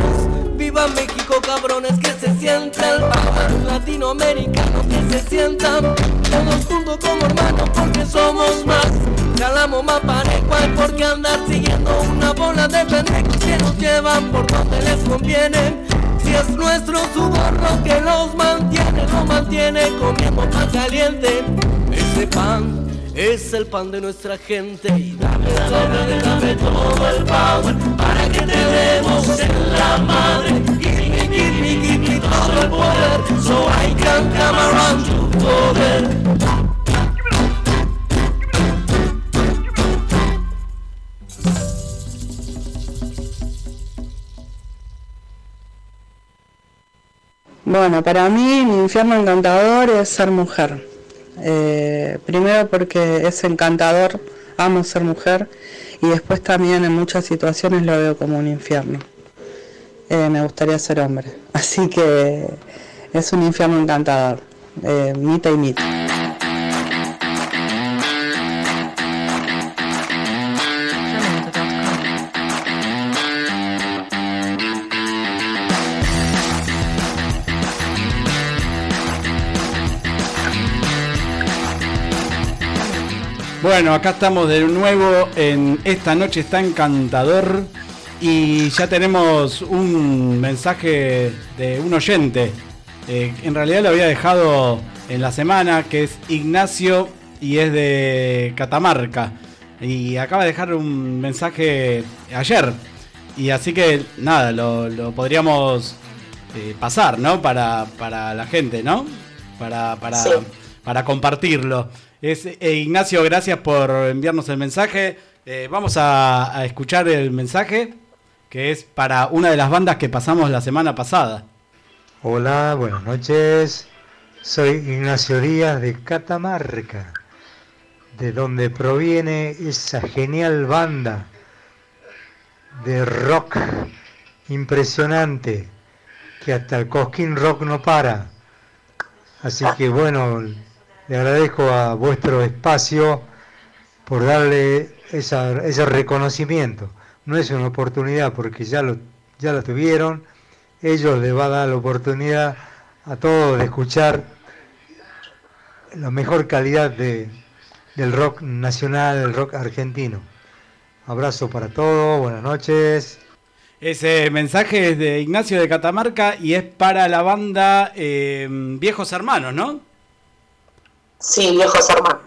Viva México, cabrones, que se sienta el power latinoamericano, que se sientan todos juntos como hermanos, porque somos más. Calamos más parejo, hay por qué andar siguiendo una bola de pendejos que nos llevan por donde les conviene. Es nuestro sudor lo que los mantiene, lo mantiene comiendo pan caliente. Ese pan es el pan de nuestra gente. Y dame, dame, dame, dame todo el power para que te demos en la madre. Give me, give me, give todo el poder, so I can come around to poder. Bueno, para mí mi infierno encantador es ser mujer. Eh, primero porque es encantador, amo ser mujer y después también en muchas situaciones lo veo como un infierno. Eh, me gustaría ser hombre, así que es un infierno encantador, eh, y mita. Bueno, acá estamos de nuevo en Esta Noche está encantador y ya tenemos un mensaje de un oyente. Eh, en realidad lo había dejado en la semana, que es Ignacio y es de Catamarca. Y acaba de dejar un mensaje ayer. Y así que nada, lo, lo podríamos eh, pasar, ¿no? Para, para la gente, ¿no? Para, para, Sí. para compartirlo. Es, eh, Ignacio, gracias por enviarnos el mensaje. Eh, vamos a, a escuchar el mensaje, que es para una de las bandas que pasamos la semana pasada. Hola, buenas noches. Soy Ignacio Díaz de Catamarca, de donde proviene esa genial banda de rock impresionante que hasta el Cosquín Rock no para. Así que bueno, le agradezco a vuestro espacio por darle ese reconocimiento. No es una oportunidad porque ya lo, ya la tuvieron. Ellos les va a dar la oportunidad a todos de escuchar la mejor calidad de, del rock nacional, del rock argentino. Abrazo para todos, buenas noches. Ese mensaje es de Ignacio de Catamarca y es para la banda eh, Viejos Hermanos, ¿no? Sí, Viejos Hermanos.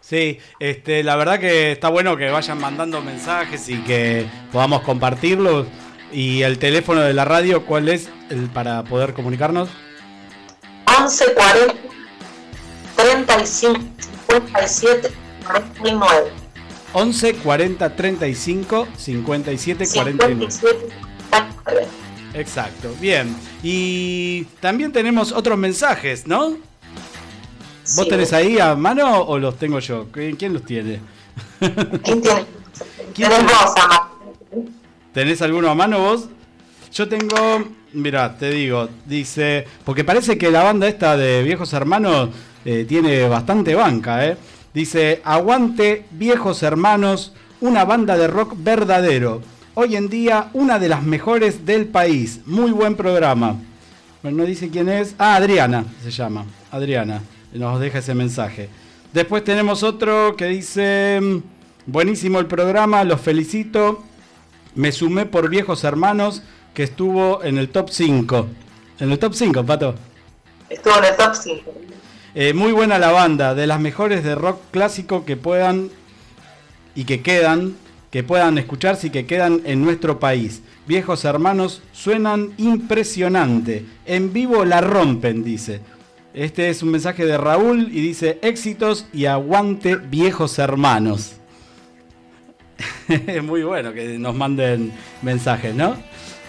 Sí, este, la verdad que está bueno que vayan mandando mensajes y que podamos compartirlos. Y el teléfono de la radio, ¿cuál es el para poder comunicarnos? 11 40 35 57 49. 11 40 35 57 49. 57 49. Exacto, bien. Y también tenemos otros mensajes, ¿no? ¿Vos Sí. tenés ahí a mano o los tengo yo? ¿Qui- ¿Quién los tiene? ¿Quién tiene? ¿Quién Tenés vos. ¿Tenés alguno a mano vos? Yo tengo, mira, te digo, dice, porque parece que la banda esta de Viejos Hermanos eh, tiene bastante banca, ¿eh? Dice, aguante Viejos Hermanos, una banda de rock verdadero. Hoy en día una de las mejores del país. Muy buen programa. Bueno, no dice quién es. Ah, Adriana se llama. Adriana. Nos deja ese mensaje. Después tenemos otro que dice, buenísimo el programa, los felicito. Me sumé por Viejos Hermanos que estuvo en el top 5. En el top 5, Pato. Estuvo en el top 5. Eh, muy buena la banda, de las mejores de rock clásico que puedan y que quedan, que puedan escucharse y que quedan en nuestro país. Viejos hermanos suenan impresionante. En vivo la rompen, dice. Este es un mensaje de Raúl y dice éxitos y aguante viejos hermanos. es muy bueno que nos manden mensajes, ¿no?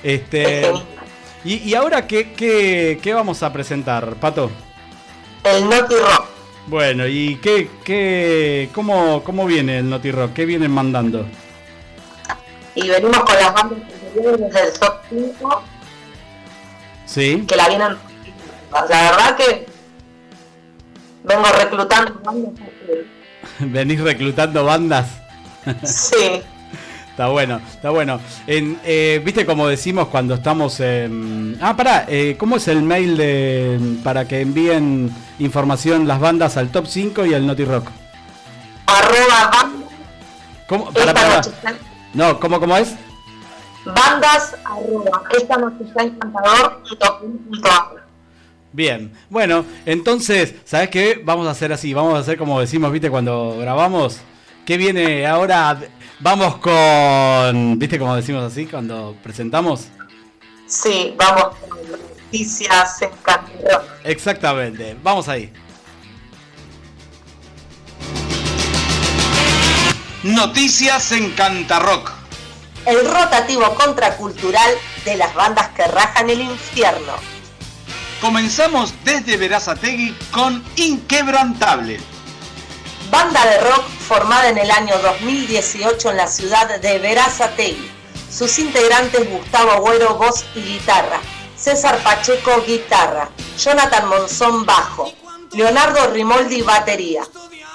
Este, y, y ahora, ¿qué, qué, qué vamos a presentar, Pato? El Naughty Rock. Bueno, ¿y qué, qué, cómo, cómo viene el Naughty Rock? ¿Qué vienen mandando? Y venimos con las bandas anteriores del top 5 Sí, que la vienen. La verdad que vengo reclutando bandas. venís reclutando bandas. Sí. Está bueno, está bueno. En, eh, ¿Viste como decimos cuando estamos en... Ah, pará, eh, ¿cómo es el mail de, para que envíen información las bandas al top 5 y al Naughty Rock? Arroba bandas. ¿Cómo? No, ¿cómo, cómo es? Bandas arroba. Esta noche está encantador. punto punto. Bien, bueno, entonces, ¿sabes qué? Vamos a hacer así, vamos a hacer como decimos, ¿viste? Cuando grabamos, ¿qué viene ahora? Vamos con, ¿viste? Como decimos así cuando presentamos. Sí, vamos con noticias encantadoras. Exactamente, vamos ahí. Noticias en Cantarrock. El rotativo contracultural de las bandas que rajan el infierno. Comenzamos desde Verazategui con Inquebrantable. Banda de rock formada en el año 2018 en la ciudad de Verazategui. Sus integrantes Gustavo Agüero, voz y guitarra. César Pacheco, guitarra. Jonathan Monzón, bajo. Leonardo Rimoldi, batería.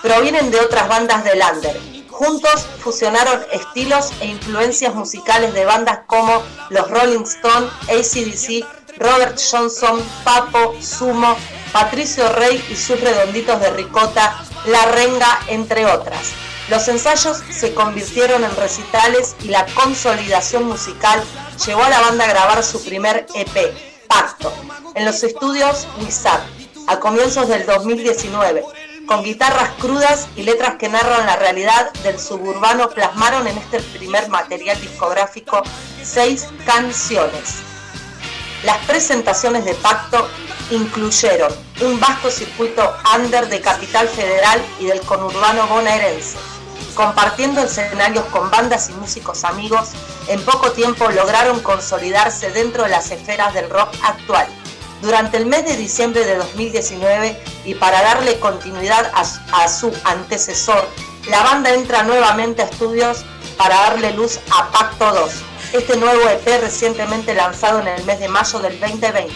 Provienen de otras bandas de Lander. Juntos fusionaron estilos e influencias musicales de bandas como los Rolling Stones, ACDC, Robert Johnson, Papo, Sumo, Patricio Rey y sus redonditos de ricota, La Renga, entre otras. Los ensayos se convirtieron en recitales y la consolidación musical llevó a la banda a grabar su primer EP, Pacto, en los estudios Wizard, a comienzos del 2019, con guitarras crudas y letras que narran la realidad del suburbano, plasmaron en este primer material discográfico seis canciones. Las presentaciones de Pacto incluyeron un vasto circuito under de Capital Federal y del conurbano bonaerense. Compartiendo escenarios con bandas y músicos amigos, en poco tiempo lograron consolidarse dentro de las esferas del rock actual. Durante el mes de diciembre de 2019 y para darle continuidad a, su antecesor, la banda entra nuevamente a estudios para darle luz a Pacto 2, este nuevo EP recientemente lanzado en el mes de mayo del 2020.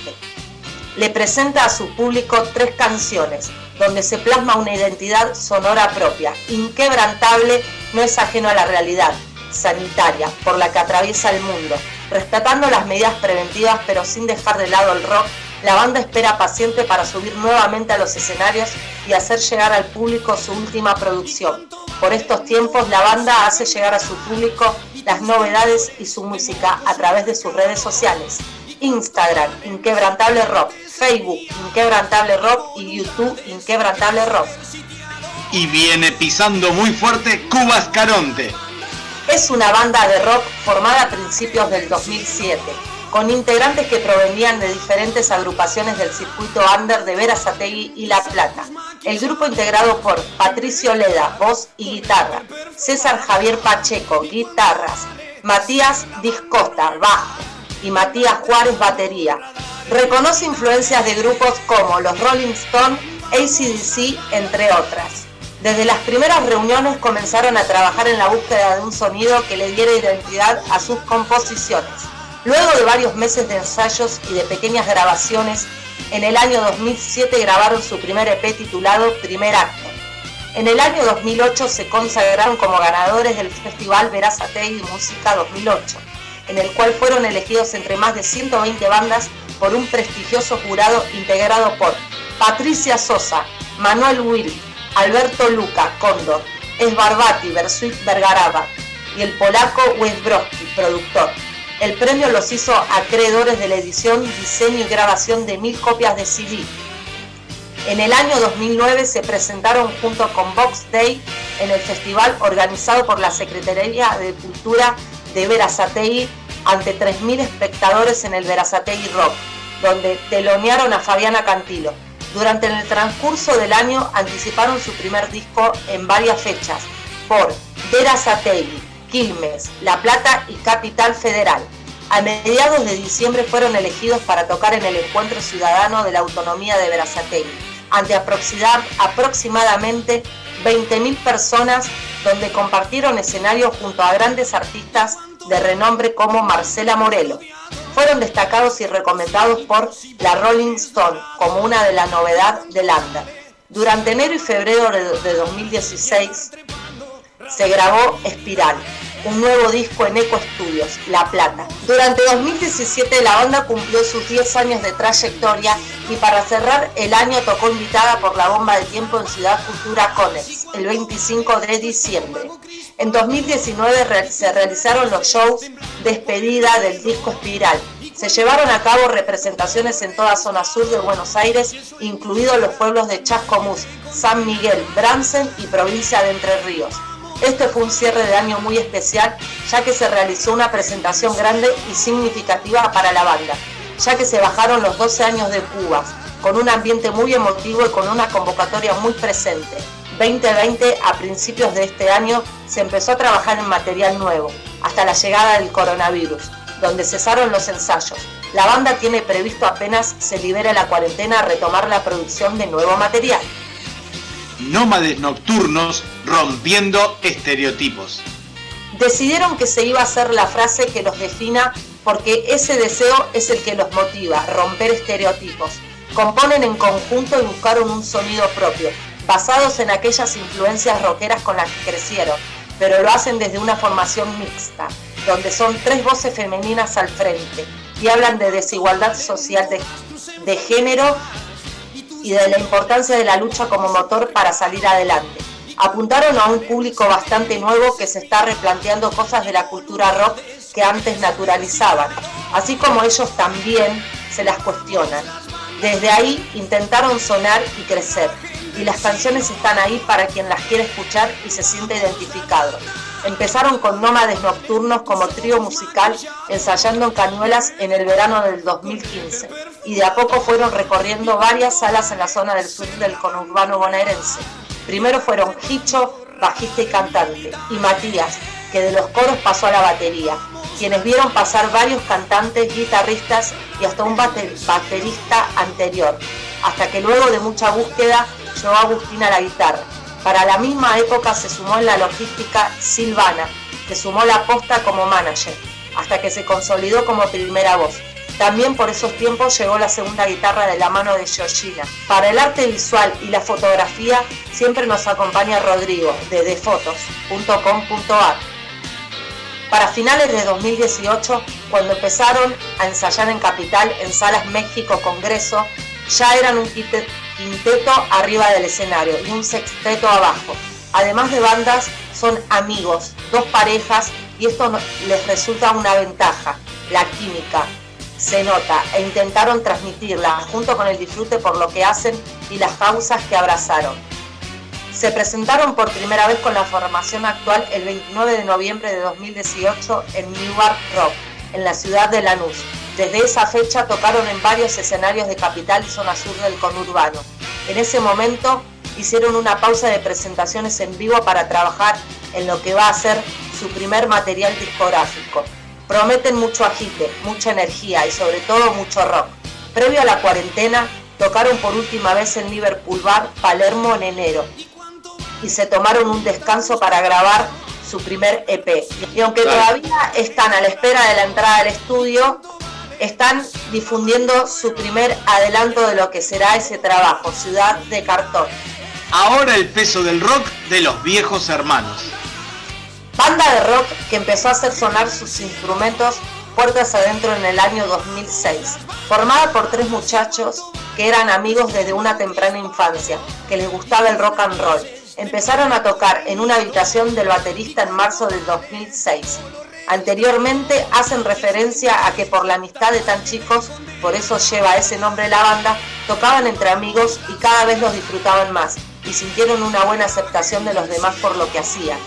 Le presenta a su público tres canciones, donde se plasma una identidad sonora propia, inquebrantable, no es ajeno a la realidad sanitaria por la que atraviesa el mundo. Respetando las medidas preventivas pero sin dejar de lado el rock, la banda espera paciente para subir nuevamente a los escenarios y hacer llegar al público su última producción. Por estos tiempos, la banda hace llegar a su público las novedades y su música a través de sus redes sociales. Instagram, Inquebrantable Rock, Facebook, Inquebrantable Rock y YouTube, Inquebrantable Rock. Y viene pisando muy fuerte Cubas Caronte. Es una banda de rock formada a principios del 2007, con integrantes que provenían de diferentes agrupaciones del circuito under de Verazategui y La Plata. El grupo integrado por Patricio Leda, voz y guitarra, César Javier Pacheco, guitarras, Matías Discosta, bajo y Matías Juárez, batería. Reconoce influencias de grupos como los Rolling Stones, ACDC, entre otras. Desde las primeras reuniones comenzaron a trabajar en la búsqueda de un sonido que le diera identidad a sus composiciones. Luego de varios meses de ensayos y de pequeñas grabaciones, en el año 2007 grabaron su primer EP titulado Primer Acto. En el año 2008 se consagraron como ganadores del Festival Verazategui Música 2008, en el cual fueron elegidos entre más de 120 bandas por un prestigioso jurado integrado por Patricia Sosa, Manuel Will, Alberto Luca, Cóndor, Esbarbati, Bersuit Vergaraba y el polaco Wesbrowski, productor. El premio los hizo acreedores de la edición, diseño y grabación de mil copias de CD. En el año 2009 se presentaron junto con Box Day en el festival organizado por la Secretaría de Cultura de Verazategui ante 3.000 espectadores en el Verazategui Rock, donde telonearon a Fabiana Cantilo. Durante el transcurso del año anticiparon su primer disco en varias fechas por Verazategui, Quilmes, La Plata y Capital Federal. A mediados de diciembre fueron elegidos para tocar en el Encuentro Ciudadano de la Autonomía de Verazategui, ante aproximadamente 20.000 personas donde compartieron escenario junto a grandes artistas de renombre como Marcela Morelo. Fueron destacados y recomendados por la Rolling Stone como una de la novedad del Under. Durante enero y febrero de 2016 se grabó Espiral, un nuevo disco en Eco Studios, La Plata. Durante 2017 la banda cumplió sus 10 años de trayectoria y para cerrar el año tocó invitada por la bomba de tiempo en Ciudad Cultura Conex, el 25 de diciembre. En 2019 se realizaron los shows despedida del disco Espiral. Se llevaron a cabo representaciones en toda zona sur de Buenos Aires, incluidos los pueblos de Chascomús, San Miguel, Bransen y provincia de Entre Ríos. Este fue un cierre de año muy especial, ya que se realizó una presentación grande y significativa para la banda, ya que se bajaron los 12 años de Cuba, con un ambiente muy emotivo y con una convocatoria muy presente. 2020, a principios de este año, se empezó a trabajar en material nuevo, hasta la llegada del coronavirus, donde cesaron los ensayos. La banda tiene previsto apenas se libere la cuarentena retomar la producción de nuevo material. Nómades nocturnos rompiendo estereotipos. Decidieron que se iba a hacer la frase que los defina porque ese deseo es el que los motiva, romper estereotipos. Componen en conjunto y buscaron un sonido propio, basados en aquellas influencias rockeras con las que crecieron, pero lo hacen desde una formación mixta, donde son tres voces femeninas al frente y hablan de desigualdad social de, de género y de la importancia de la lucha como motor para salir adelante. Apuntaron a un público bastante nuevo que se está replanteando cosas de la cultura rock que antes naturalizaban, así como ellos también se las cuestionan. Desde ahí intentaron sonar y crecer, y las canciones están ahí para quien las quiere escuchar y se siente identificado. Empezaron con Nómades Nocturnos como trío musical ensayando en Cañuelas en el verano del 2015 y de a poco fueron recorriendo varias salas en la zona del sur del conurbano bonaerense. Primero fueron Hicho, bajista y cantante, y Matías, que de los coros pasó a la batería. quienes vieron pasar varios cantantes, guitarristas y hasta un bate- baterista anterior, hasta que luego de mucha búsqueda llegó Agustín a la guitarra. Para la misma época se sumó en la logística Silvana, que sumó la posta como manager, hasta que se consolidó como primera voz. También por esos tiempos llegó la segunda guitarra de la mano de Georgina. Para el arte visual y la fotografía siempre nos acompaña Rodrigo de defotos.com.ar. Para finales de 2018, cuando empezaron a ensayar en Capital, en Salas México Congreso, ya eran un quinte- quinteto arriba del escenario y un sexteto abajo. Además de bandas, son amigos, dos parejas y esto les resulta una ventaja, la química. Se nota e intentaron transmitirla junto con el disfrute por lo que hacen y las causas que abrazaron. Se presentaron por primera vez con la formación actual el 29 de noviembre de 2018 en Newark Rock, en la ciudad de Lanús. Desde esa fecha tocaron en varios escenarios de capital y zona sur del conurbano. En ese momento hicieron una pausa de presentaciones en vivo para trabajar en lo que va a ser su primer material discográfico. Prometen mucho agite, mucha energía y sobre todo mucho rock. Previo a la cuarentena, tocaron por última vez en Liverpool Bar, Palermo en enero y se tomaron un descanso para grabar su primer EP. Y aunque todavía están a la espera de la entrada al estudio, están difundiendo su primer adelanto de lo que será ese trabajo, Ciudad de Cartón. Ahora el peso del rock de los viejos hermanos. Banda de rock que empezó a hacer sonar sus instrumentos puertas adentro en el año 2006, formada por tres muchachos que eran amigos desde una temprana infancia, que les gustaba el rock and roll. Empezaron a tocar en una habitación del baterista en marzo del 2006. Anteriormente hacen referencia a que por la amistad de tan chicos, por eso lleva ese nombre la banda, tocaban entre amigos y cada vez los disfrutaban más y sintieron una buena aceptación de los demás por lo que hacían.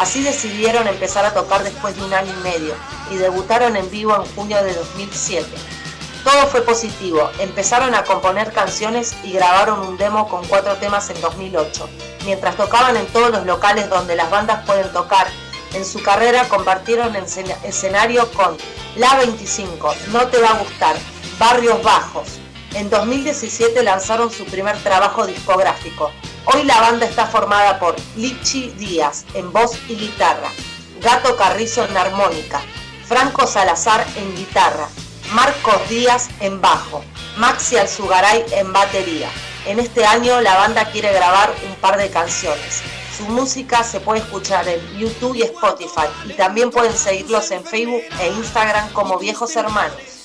Así decidieron empezar a tocar después de un año y medio y debutaron en vivo en junio de 2007. Todo fue positivo, empezaron a componer canciones y grabaron un demo con cuatro temas en 2008. Mientras tocaban en todos los locales donde las bandas pueden tocar, en su carrera compartieron escena- escenario con La 25, No Te Va a Gustar, Barrios Bajos. En 2017 lanzaron su primer trabajo discográfico. Hoy la banda está formada por Lichi Díaz en voz y guitarra, Gato Carrizo en armónica, Franco Salazar en guitarra, Marcos Díaz en bajo, Maxi Alzugaray en batería. En este año la banda quiere grabar un par de canciones. Su música se puede escuchar en YouTube y Spotify y también pueden seguirlos en Facebook e Instagram como Viejos Hermanos.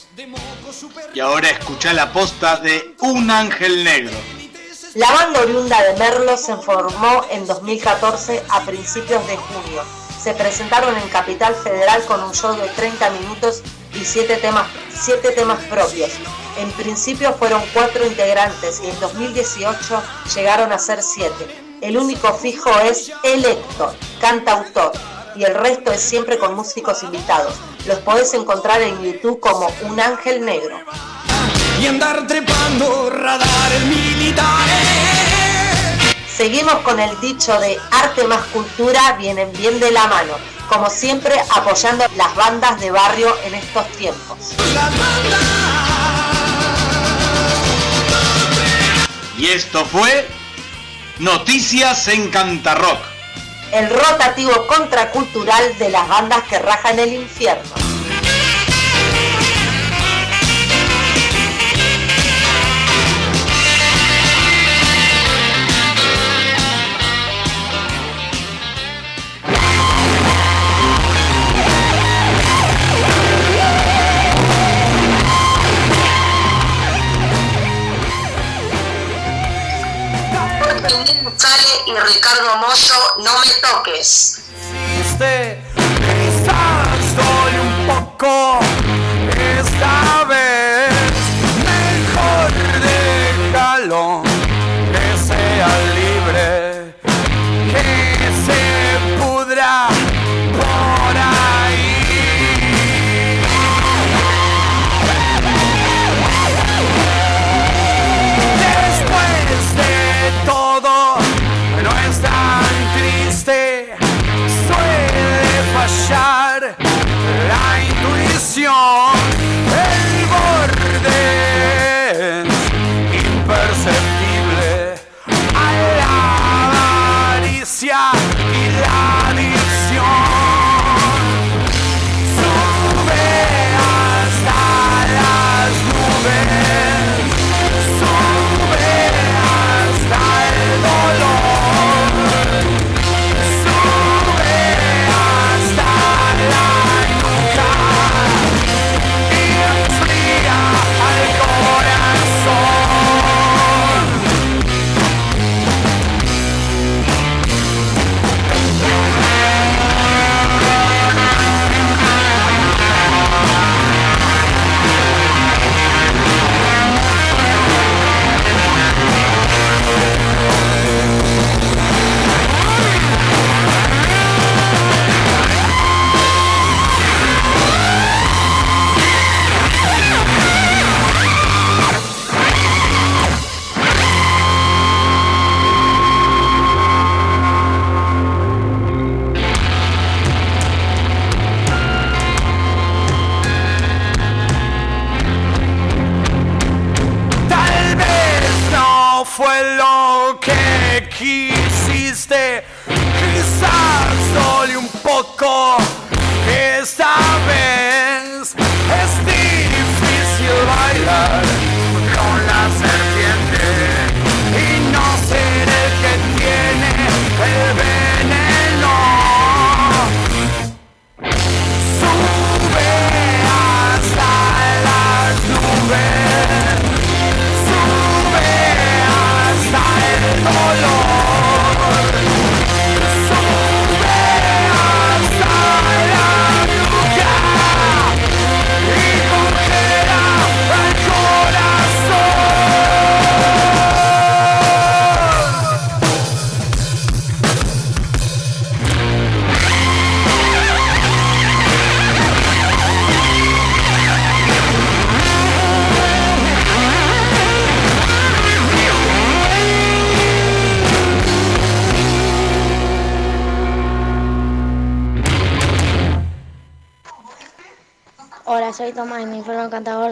Y ahora escucha la posta de Un Ángel Negro. La banda oriunda de Merlo se formó en 2014 a principios de junio. Se presentaron en Capital Federal con un show de 30 minutos y 7 temas, siete temas propios. En principio fueron 4 integrantes y en 2018 llegaron a ser 7. El único fijo es el Héctor, cantautor, y el resto es siempre con músicos invitados. Los podés encontrar en YouTube como Un Ángel Negro. Y andar trepando radares militares. Seguimos con el dicho de arte más cultura vienen bien de la mano, como siempre apoyando las bandas de barrio en estos tiempos. Y esto fue Noticias en Cantarrock. El rotativo contracultural de las bandas que rajan el infierno. Y Ricardo Moyo, no me toques.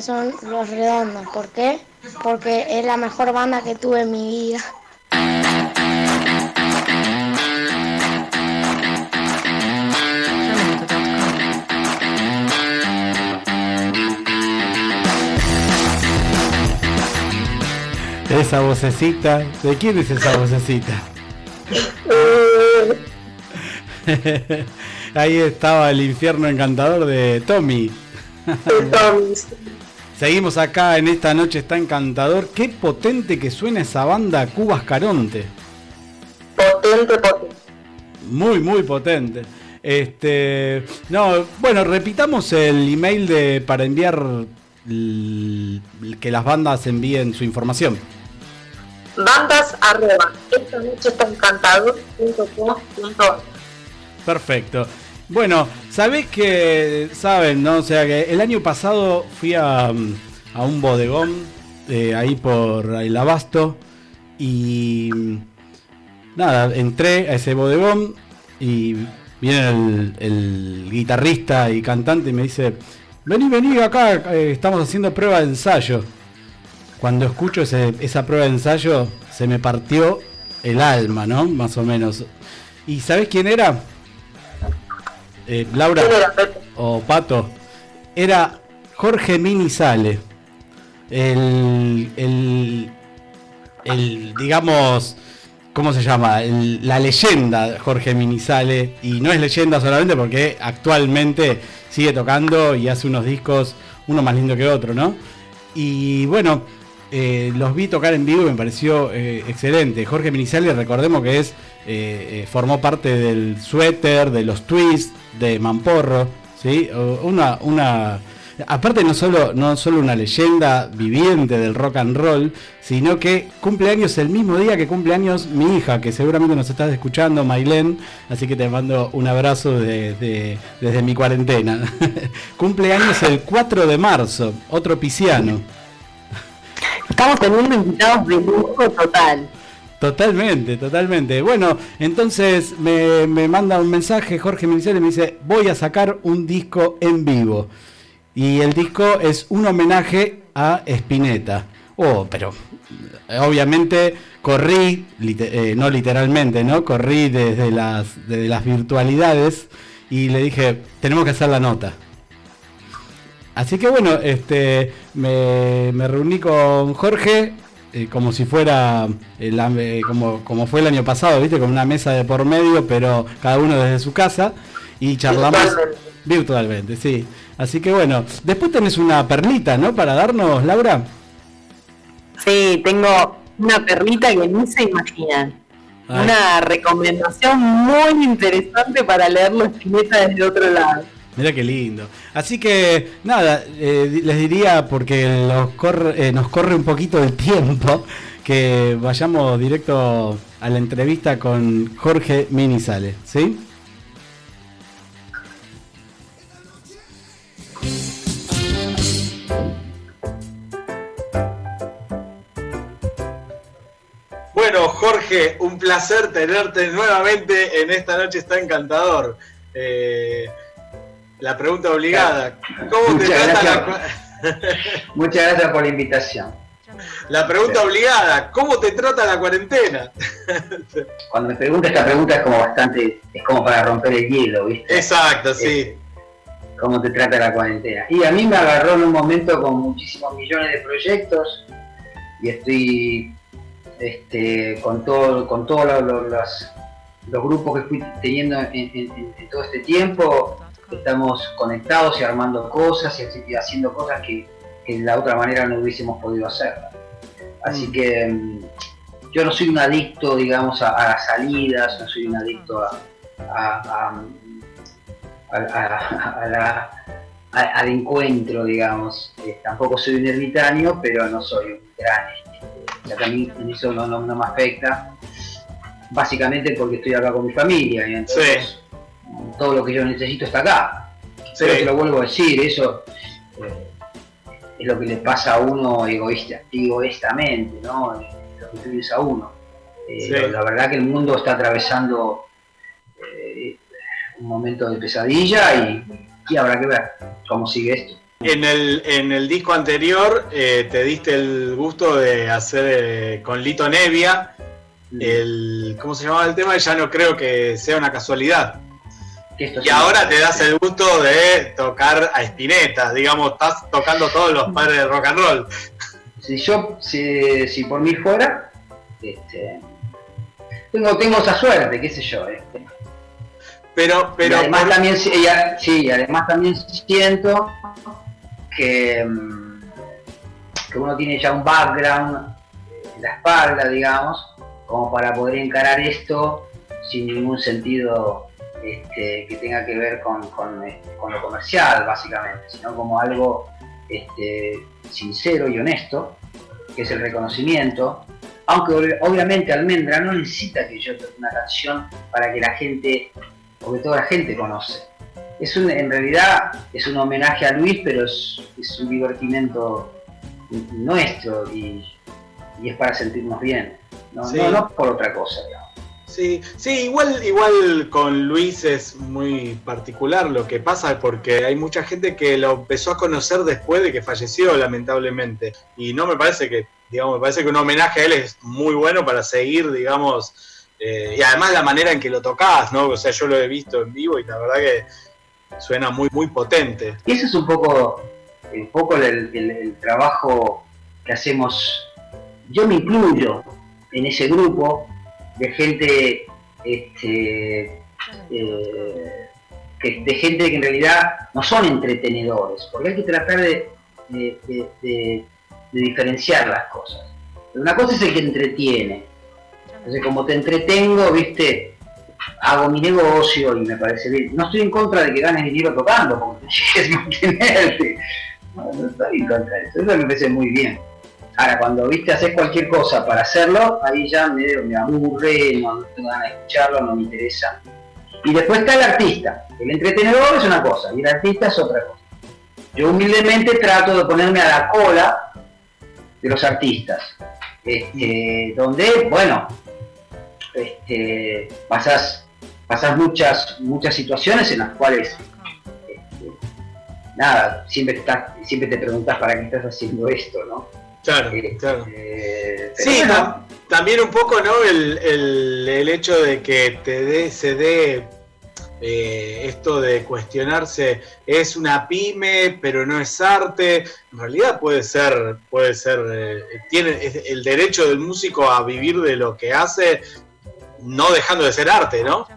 Son Los Redondos. ¿Por qué? Porque es la mejor banda que tuve en mi vida. Esa vocecita, ¿de quién es esa vocecita? Ahí estaba el infierno encantador de Tommy. Seguimos acá en esta noche está encantador. Qué potente que suena esa banda Cubas Caronte. Potente, potente. Muy, muy potente. Este, no, bueno, repitamos el email de para enviar l- que las bandas envíen su información. Bandas arroba, esta noche está encantador punto com punto ar. Perfecto. Bueno, sabés que, saben, ¿no? O sea que el año pasado fui a, a un bodegón eh, ahí por el Abasto y nada, entré a ese bodegón y viene el, el guitarrista y cantante y me dice, vení, vení acá, eh, estamos haciendo prueba de ensayo. Cuando escucho ese- esa prueba de ensayo se me partió el alma, ¿no? Más o menos. ¿Y sabés quién era? Eh, Laura o Pato. Era Jorge Mini Sale. El, el, el, digamos, ¿cómo se llama? El- la leyenda Jorge Minizale. Y no es leyenda solamente porque actualmente sigue tocando y hace unos discos, uno más lindo que otro, ¿no? Y bueno, eh, los vi tocar en vivo y me pareció eh, excelente. Jorge Minizale, recordemos que es eh, eh, formó parte del suéter, de los twists, de Mamporro, ¿sí? Una, una, aparte no solo, no solo una leyenda viviente del rock and roll, sino que cumple años el mismo día que cumple años mi hija, que seguramente nos estás escuchando, Mailén, así que te mando un abrazo de- desde mi cuarentena. cumple años el 4 de marzo, otro pisciano. Estamos teniendo invitados de lujo total. Totalmente, totalmente. Bueno, entonces me, me manda un mensaje Jorge Minicel y me dice, voy a sacar un disco en vivo. Y el disco es un homenaje a Spinetta. Oh, pero eh, obviamente corrí, eh, no literalmente, ¿no? Corrí desde las, desde las virtualidades y le dije, tenemos que hacer la nota. Así que bueno, este, me, me reuní con Jorge eh, como si fuera el eh, como, como fue el año pasado, viste, con una mesa de por medio, pero cada uno desde su casa y charlamos Virtualmente. virtualmente, sí. Así que bueno, después tenés una perlita, ¿no? Para darnos, Laura. Sí, tengo una perlita que ni se imaginan. Ay. Una recomendación muy interesante para leerlo Spinetta desde otro lado. Mira qué lindo. Así que nada, eh, les diría porque eh, nos corre un poquito el tiempo que vayamos directo a la entrevista con Jorge Minizale, ¿sí? Bueno, Jorge, un placer tenerte nuevamente en esta noche está encantador. Eh, la pregunta obligada, ¿cómo te Muchas trata la, gracias. Muchas gracias por la invitación. la pregunta obligada, ¿cómo te trata la cuarentena? Cuando me pregunta esta pregunta es como bastante, es como para romper el hielo, ¿viste? Exacto, sí. ¿Cómo te trata la cuarentena? Y a mí me agarró en un momento con muchísimos millones de proyectos y estoy este, con todo, con todos los, los- los- los grupos que fui teniendo en, en- en- en todo este tiempo, estamos conectados y armando cosas y, haciendo cosas que, que de la otra manera no hubiésemos podido hacer. Así que mm, yo no soy un adicto, digamos, a, a las salidas, no soy un adicto a, la- a- al encuentro, digamos. Eh, tampoco soy un ermitaño, pero no soy un gran. este, ya que a mí en eso no, no- no me afecta. Básicamente porque estoy acá con mi familia y entonces todo lo que yo necesito está acá. Pero te lo vuelvo a decir, eso eh, es lo que le pasa a uno egoísta, egoístamente, ¿no? Lo que piensa uno. Eh, Sí. La verdad que el mundo está atravesando eh, un momento de pesadilla y, y habrá que ver cómo sigue esto. En el, en el disco anterior eh, te diste el gusto de hacer eh, con Lito Nevia el. ¿Cómo se llamaba el tema? Ya no creo que sea una casualidad. Y ahora te das el gusto de tocar a Spinetta, digamos, estás tocando todos los padres de rock and roll. Si yo, si, si por mí fuera, este, tengo, tengo esa suerte, qué sé yo. este. Pero, pero y además por- también, sí, además también siento que, mm, que uno tiene ya un background en la espalda, digamos, como para poder encarar esto sin ningún sentido este, que tenga que ver con, con, con lo comercial, básicamente, sino como algo este, sincero y honesto, que es el reconocimiento. Aunque ob- obviamente Almendra no necesita que yo toque una canción para que la gente, porque toda la gente conoce. Es un, en realidad es un homenaje a Luis, pero es, es un divertimento nuestro y, y es para sentirnos bien. No, Sí. no, no por otra cosa. digamos. Sí, sí, igual, igual con Luis es muy particular lo que pasa porque hay mucha gente que lo empezó a conocer después de que falleció, lamentablemente. Y no me parece que, digamos, me parece que un homenaje a él es muy bueno para seguir, digamos, eh, y además la manera en que lo tocás, ¿no? O sea, yo lo he visto en vivo y la verdad que suena muy, muy potente. Y ese es un poco, un poco el- el trabajo que hacemos. Yo me incluyo en ese grupo de gente, este, eh, que- de gente que en realidad no son entretenedores, porque hay que tratar de, de- diferenciar las cosas. Una cosa es el que entretiene. Entonces, como te entretengo, viste, hago mi negocio y me parece bien. No estoy en contra de que ganes dinero tocando, porque es mantenerte. No, no estoy en contra de eso. Eso me parece muy bien. Ahora, cuando viste haces cualquier cosa para hacerlo, ahí ya me, aburre, no, no tengo ganas de escucharlo, no me interesa. Y después está el artista. El entretenedor es una cosa y el artista es otra cosa. Yo humildemente trato de ponerme a la cola de los artistas. Este, donde, bueno, este, pasas, pasas muchas, muchas situaciones en las cuales este, nada, siempre, estás, siempre te preguntas para qué estás haciendo esto, ¿no? Claro, Eh, claro. eh, Sí, bueno, tam- también un poco, ¿no? El, el- el hecho de que te dé, se dé eh, esto de cuestionarse, es una pyme, pero no es arte. En realidad puede ser, puede ser, eh, tiene el derecho del músico a vivir de lo que hace, no dejando de ser arte, ¿no?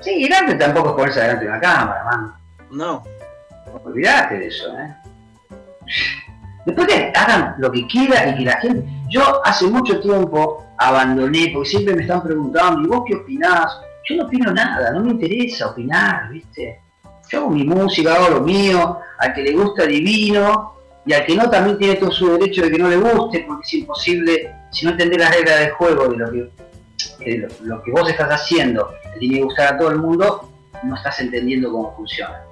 Sí, el arte tampoco es ponerse delante de una cámara, man. No. Olvídate de eso, ¿eh? Después que hagan lo que quieran y que la gente... Yo hace mucho tiempo abandoné, porque siempre me están preguntando, ¿y vos qué opinás? Yo no opino nada, no me interesa opinar, ¿viste? Yo hago mi música, hago lo mío, al que le gusta divino, y al que no también tiene todo su derecho de que no le guste, porque es imposible, si no entendés las reglas del juego de lo que, lo, lo que vos estás haciendo, le tiene que gustar a todo el mundo, no estás entendiendo cómo funciona.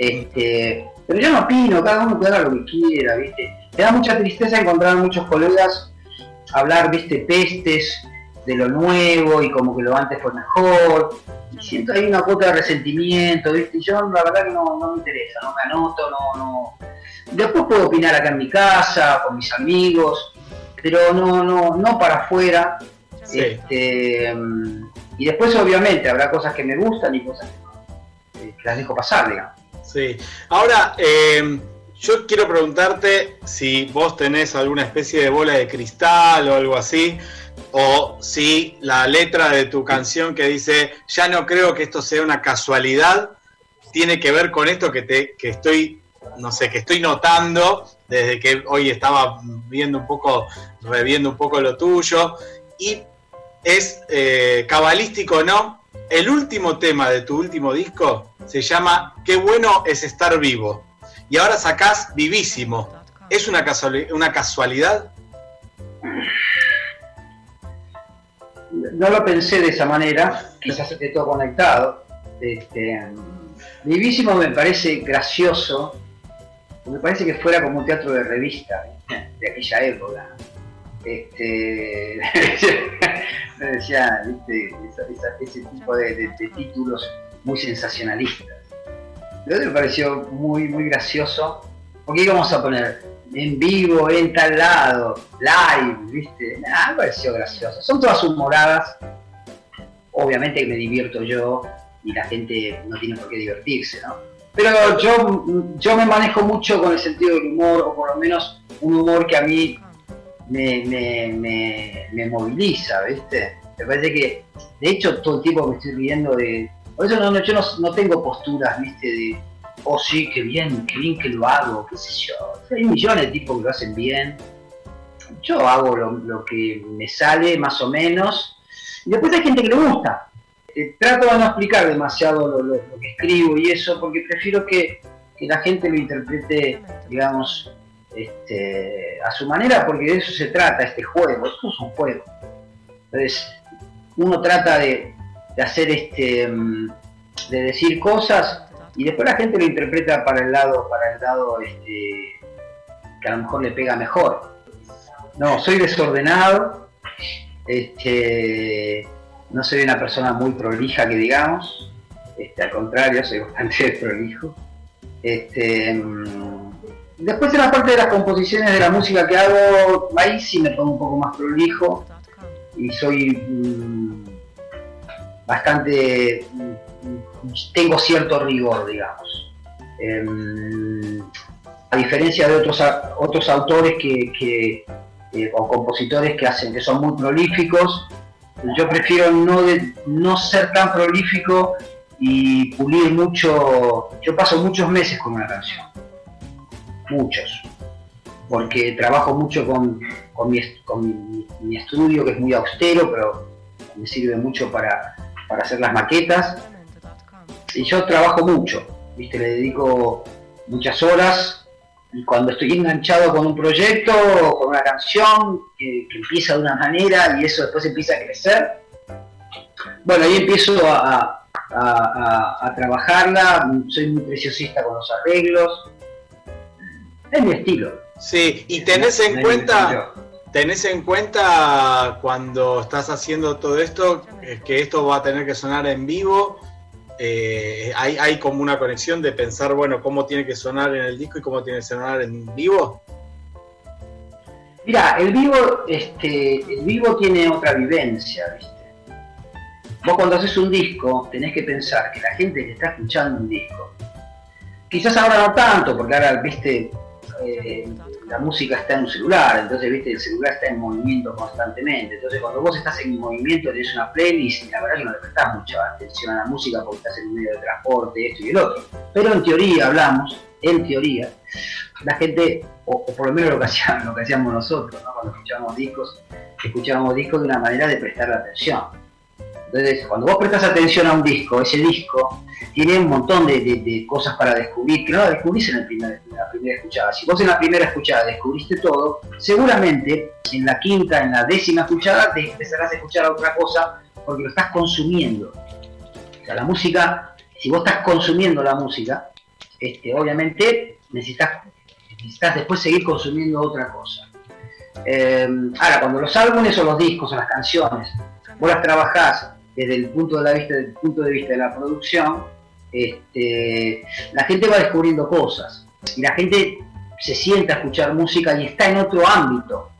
Este, pero yo no opino, cada uno que haga lo que quiera, ¿viste? Me da mucha tristeza encontrar a muchos colegas hablar, ¿viste? Pestes de lo nuevo y como que lo antes fue mejor. Y siento ahí una cuota de resentimiento, ¿viste? Y yo la verdad que no, no me interesa, no me anoto, no, no. Después puedo opinar acá en mi casa, con mis amigos, pero no, no, no para afuera. Sí. Este, y después obviamente habrá cosas que me gustan y cosas que no, eh, que las dejo pasar, digamos. Sí. Ahora, eh, yo quiero preguntarte si vos tenés alguna especie de bola de cristal o algo así, o si la letra de tu canción que dice, ya no creo que esto sea una casualidad, tiene que ver con esto que, te, que estoy, no sé, que estoy notando desde que hoy estaba viendo un poco, reviendo un poco lo tuyo, y es eh, cabalístico no, el último tema de tu último disco se llama Qué bueno es estar vivo. Y ahora sacás Vivísimo. ¿Es una, casuali- una casualidad? no lo pensé de esa manera, quizás esté todo conectado. Este, Vivísimo me parece gracioso, me parece que fuera como un teatro de revista de aquella época. Este, me decía, ¿viste? Ese tipo de, títulos muy sensacionalistas. Pero me pareció muy, muy gracioso, porque íbamos a poner en vivo, en tal lado, live, ¿viste? Nah, me pareció gracioso. Son todas humoradas. Obviamente que me divierto yo y la gente no tiene por qué divertirse, ¿no? Pero yo, yo me manejo mucho con el sentido del humor, o por lo menos un humor que a mí me, me, me, me moviliza, ¿viste? Me parece que, de hecho, todo el tiempo me estoy riendo de... Por eso no, no- yo no, no tengo posturas, ¿viste? De, oh sí, qué bien, qué bien que lo hago, qué sé yo. Hay millones de tipos que lo hacen bien. Yo hago lo, lo que me sale, más o menos. Y después hay gente que le gusta. Eh, trato de no explicar demasiado lo, lo- lo que escribo y eso, porque prefiero que, que la gente lo interprete, digamos, este, a su manera, porque de eso se trata este juego. Esto es un juego. Entonces, uno trata de, de hacer este, mm, de decir cosas y después la gente lo interpreta para el lado, para el lado este, que a lo mejor le pega mejor. No, soy desordenado, este, no soy una persona muy prolija que digamos, este, al contrario, soy bastante prolijo. Este, mm, después en la parte de las composiciones de la música que hago, ahí sí me pongo un poco más prolijo y soy mm, bastante, mm, tengo cierto rigor, digamos. Em, a diferencia de otros, otros autores que, eh, o compositores que hacen, que son muy prolíficos, yo prefiero no, no ser tan prolífico y pulir mucho, yo paso muchos meses con una canción, muchos, porque trabajo mucho con, con, mi, con mi- estudio que es muy austero, pero me sirve mucho para, para hacer las maquetas, y yo trabajo mucho, ¿viste? le dedico muchas horas. Y cuando estoy enganchado con un proyecto o con una canción que, empieza de una manera y eso después empieza a crecer, bueno, ahí empiezo a- a- a- a trabajarla, soy muy preciosista con los arreglos, es mi estilo. Sí, y tenés en cuenta, tenés en cuenta cuando estás haciendo todo esto, eh, que esto va a tener que sonar en vivo, eh, hay, hay como una conexión de pensar, bueno, cómo tiene que sonar en el disco y cómo tiene que sonar en vivo. Mira, el vivo, este, el vivo tiene otra vivencia, ¿viste? Vos cuando haces un disco tenés que pensar que la gente que está escuchando un disco, quizás ahora no tanto, porque ahora, viste, eh, la música está en un celular, entonces, viste, el celular está en movimiento constantemente, entonces cuando vos estás en movimiento tenés una playlist y la verdad que no le prestás mucha atención a la música porque estás en un medio de transporte, esto y el otro. Pero en teoría hablamos, en teoría, la gente, o, por lo menos lo que, hacíamos, nosotros, ¿no? cuando escuchábamos discos, escuchábamos discos de una manera de prestar atención. Entonces, cuando vos prestas atención a un disco, ese disco tiene un montón de, cosas para descubrir, que no lo descubrís en la primera escuchada. Si vos en la primera escuchada descubriste todo, seguramente en la quinta, en la décima escuchada, te empezarás a escuchar otra cosa porque lo estás consumiendo. O sea, la música, si vos estás consumiendo la música, este, obviamente necesitas, necesitas después seguir consumiendo otra cosa. Eh, ahora, cuando los álbumes o los discos o las canciones, vos las trabajás desde el punto de, la vista, del punto de vista de la producción, este, la gente va descubriendo cosas y la gente se sienta a escuchar música y está en otro ámbito.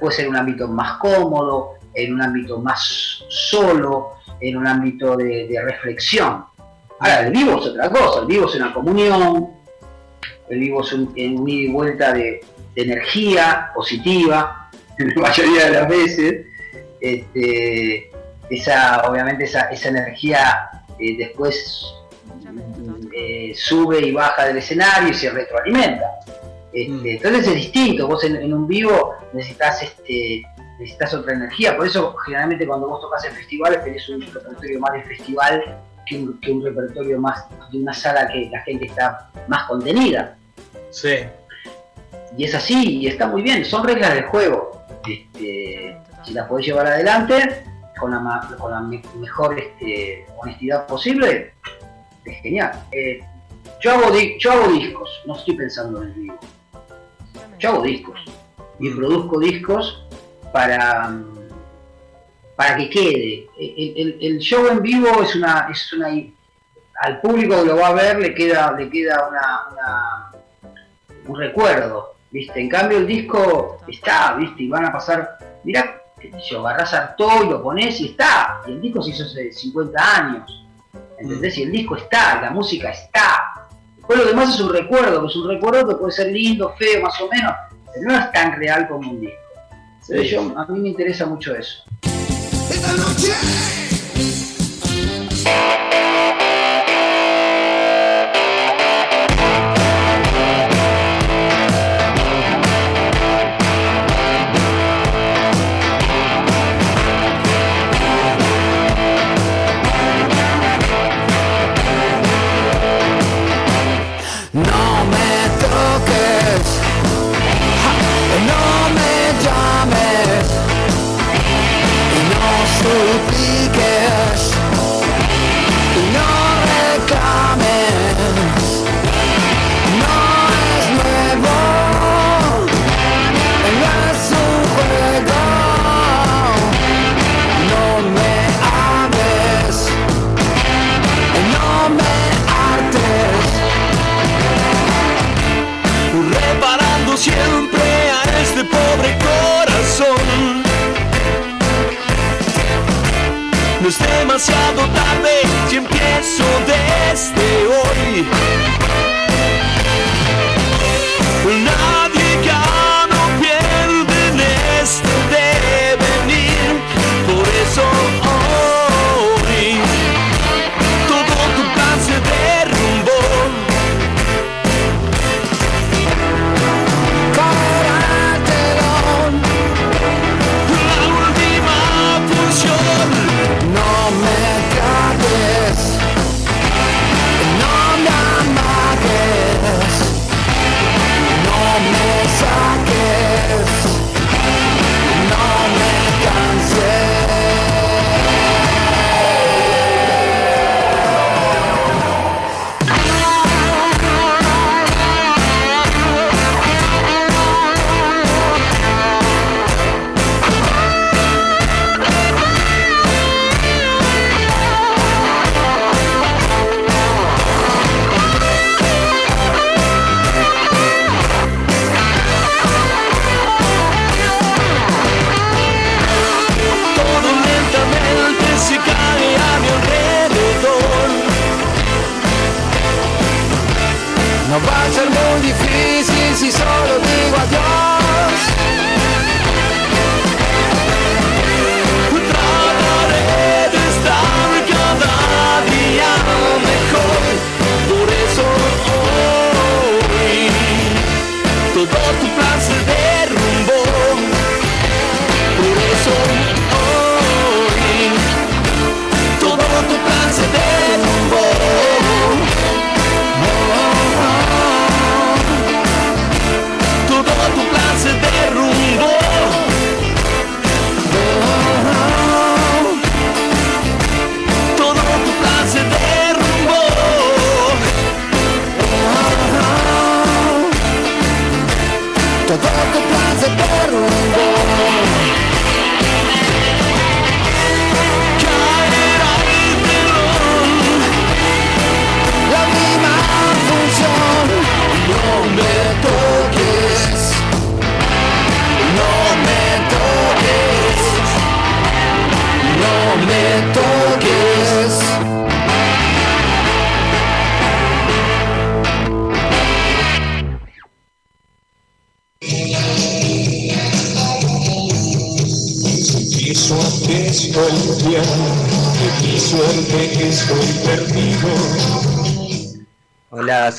Puede ser un ámbito más cómodo, en un ámbito más solo, en un ámbito de, de reflexión. Ahora, el vivo es otra cosa, el vivo es una comunión, el vivo es un, en un ida y vuelta de, de energía positiva, en la mayoría de las veces. Este, esa, obviamente esa, esa energía eh, después mm, eh, sube y baja del escenario y se retroalimenta. Este, Entonces es distinto, vos en, en un vivo necesitas este, necesitas otra energía, por eso generalmente cuando vos tocas en festivales tenés un repertorio más de festival que un, que un repertorio más de una sala que la gente está más contenida. Sí. Y es así, y está muy bien, son reglas del juego. Este, si las podés llevar adelante con la, mejor este, honestidad posible, es genial. Eh, yo, hago yo hago discos, no estoy pensando en el vivo. Yo hago discos y produzco discos para, para que quede. El, show en vivo es una, es una al público que lo va a ver le queda, le queda una, un recuerdo, ¿viste? En cambio el disco está, ¿viste? Y van a pasar, mirá, yo, agarrás Artaud y lo pones y está. Y el disco se hizo hace 50 años, ¿entendés? Y el disco está, la música está. Después lo demás es un recuerdo, que es un recuerdo que puede ser lindo, feo, más o menos, pero no es tan real como un disco. Yo, a mí me interesa mucho eso. No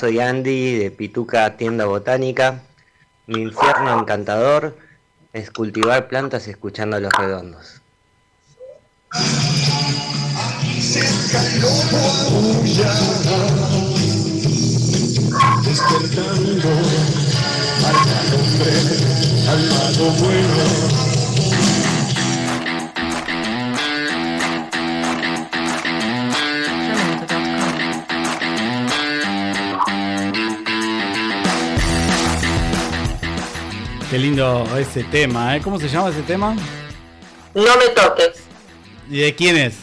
soy Andy de Pituca Tienda Botánica. Mi infierno encantador es cultivar plantas escuchando a los redondos. Lindo ese tema, ¿eh? ¿Cómo se llama ese tema? No me toques, ¿Y de quién es?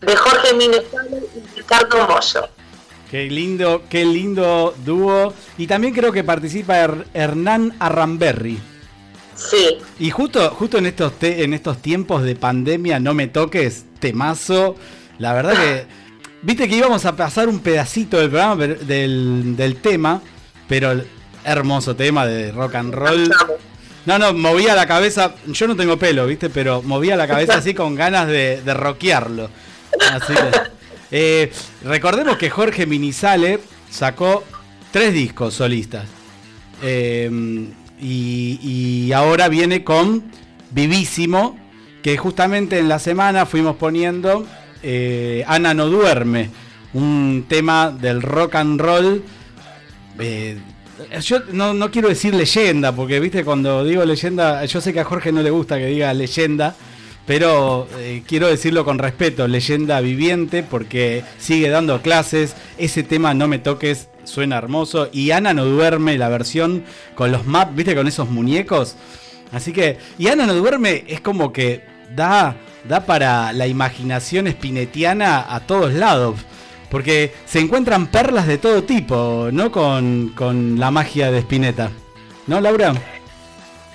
de Jorge Minezales y Ricardo Moyo. Qué lindo, qué lindo dúo. Y también creo que participa Her- Hernán Arramberri. Sí. Y justo, justo en estos te- en estos tiempos de pandemia, no me toques, temazo. La verdad que. Viste que íbamos a pasar un pedacito del programa del, del tema, pero hermoso tema de rock and roll. No, no, movía la cabeza. Yo no tengo pelo, ¿viste? Pero movía la cabeza así con ganas de, de rockearlo. Así que, eh, recordemos que Jorge Minizale sacó tres discos solistas. Eh, y, y ahora viene con Vivísimo, que justamente en la semana fuimos poniendo eh, Ana no duerme, un tema del rock and roll. eh, yo no, no quiero decir leyenda, porque viste, cuando digo leyenda, yo sé que a Jorge no le gusta que diga leyenda, pero eh, quiero decirlo con respeto, leyenda viviente, porque sigue dando clases, ese tema No me toques suena hermoso, y Ana no duerme, la versión con los maps, viste, con esos muñecos. Así que, y Ana no duerme es como que da, da para la imaginación espinetiana a todos lados. Porque se encuentran perlas de todo tipo, ¿no? Con, con la magia de Spinetta. ¿No, Laura?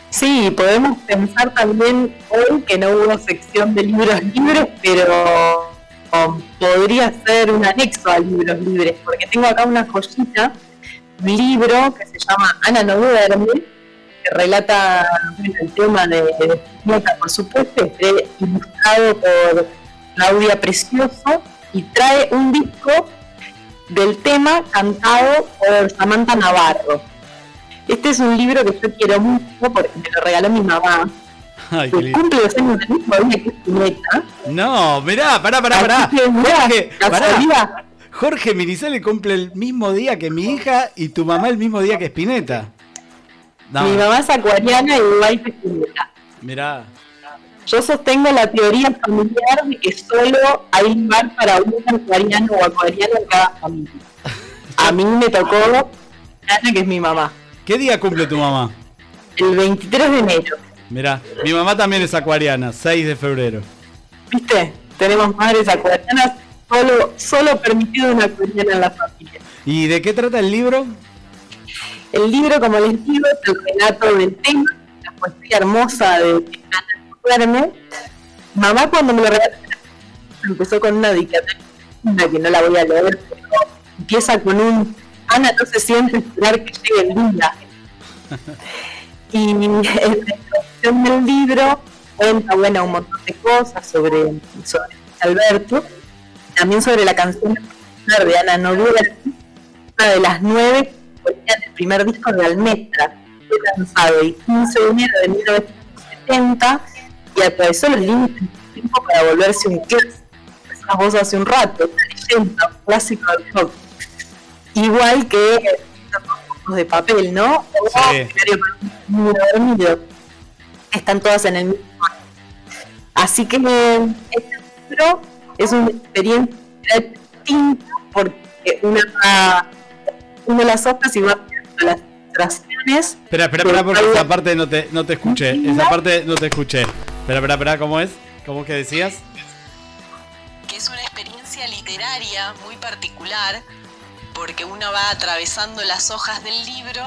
Sí, podemos pensar también hoy que no hubo sección de libros libres, pero um, podría ser un anexo a libros libres, porque tengo acá una joyita, un libro que se llama Ana no duerme, que relata el tema de, de Spinetta, por supuesto, ilustrado por Claudia Precioso y trae un disco del tema cantado por Samantha Navarro. Este es un libro que yo quiero mucho porque me lo regaló mi mamá. Ay, Que cumple los años del mismo día que Spinetta. No, mirá, pará, pará, pará. Jorge, pará. Jorge cumple el mismo día que mi hija y tu mamá el mismo día que Spinetta. No, Mi mamá es acuariana igual que Spinetta. mirá. Yo sostengo la teoría familiar de que solo hay lugar para un acuariano o acuariano en cada familia. A mí me tocó Ana, que es mi mamá, ¿Qué día cumple tu mamá? el 23 de enero. Mirá, mi mamá también es acuariana, 6 de febrero. ¿Viste? Tenemos madres acuarianas, solo, solo permitido una acuariana en la familia. ¿Y de qué trata el libro? El libro, como les digo, es el relato del tema, la poesía hermosa de Ana Mamá cuando me lo regaló empezó con una dedicatoria que no la voy a leer, pero empieza con un Ana no se siente esperar que llegue el día. Y en la del libro cuenta bueno, un montón de cosas sobre, sobre Alberto, también sobre la canción de Ana no duerme, una de las nueve que ponían el primer disco de Almetra, fue lanzado el 15 de enero de 1970 y atravesó los límites del tiempo para volverse un clásico. Decías vos hace un rato, una leyenda, un clásico del rock. Igual que los ojos de papel, ¿no? O Sí. Están todas en el mismo. Así que este libro es una experiencia distinta porque una va uno las hojas y va las. Espera, espera, espera, porque esa parte no te, no te escuché. Esa parte no te escuché. Espera, espera, espera, ¿cómo es? ¿Cómo que decías? que es una experiencia literaria muy particular porque uno va atravesando las hojas del libro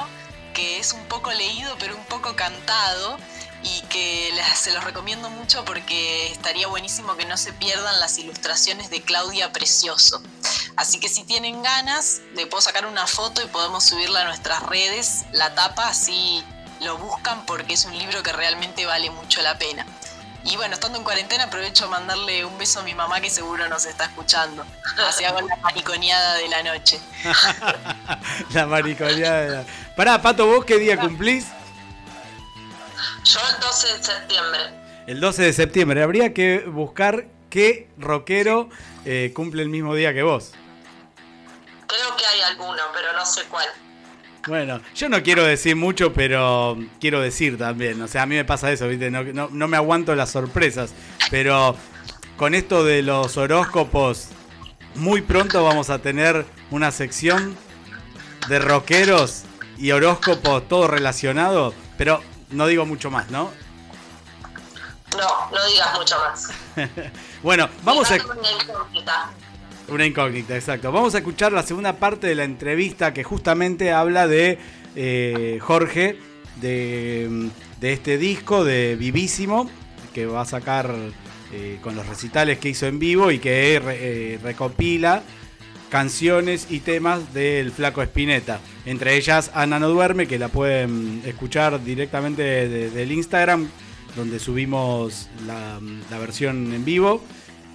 que es un poco leído pero un poco cantado y que se los recomiendo mucho porque estaría buenísimo que no se pierdan las ilustraciones de Claudia Precioso. Así que si tienen ganas, le puedo sacar una foto y podemos subirla a nuestras redes, la tapa, así lo buscan porque es un libro que realmente vale mucho la pena. Y bueno, estando en cuarentena aprovecho a mandarle un beso a mi mamá que seguro nos está escuchando. Así hago la mariconeada de la noche. la mariconeada. Pará, Pato, ¿vos qué día cumplís? Yo el 12 de septiembre. El 12 de septiembre. Habría que buscar qué rockero eh, cumple el mismo día que vos. Creo que hay alguno, pero no sé cuál. Bueno, yo no quiero decir mucho, pero quiero decir también. O sea, a mí me pasa eso, ¿viste? No, no- no me aguanto las sorpresas. Pero con esto de los horóscopos, muy pronto vamos a tener una sección de rockeros y horóscopos todo relacionado. Pero no digo mucho más, ¿no? No, no digas mucho más. bueno, vamos a... Una incógnita. Exacto. Vamos a escuchar la segunda parte de la entrevista que justamente habla de eh, Jorge, de, este disco de Vivísimo, que va a sacar eh, con los recitales que hizo en vivo y que eh, recopila canciones y temas del Flaco Espineta. Entre ellas Ana no duerme, que la pueden escuchar directamente de- del Instagram, donde subimos la versión en vivo.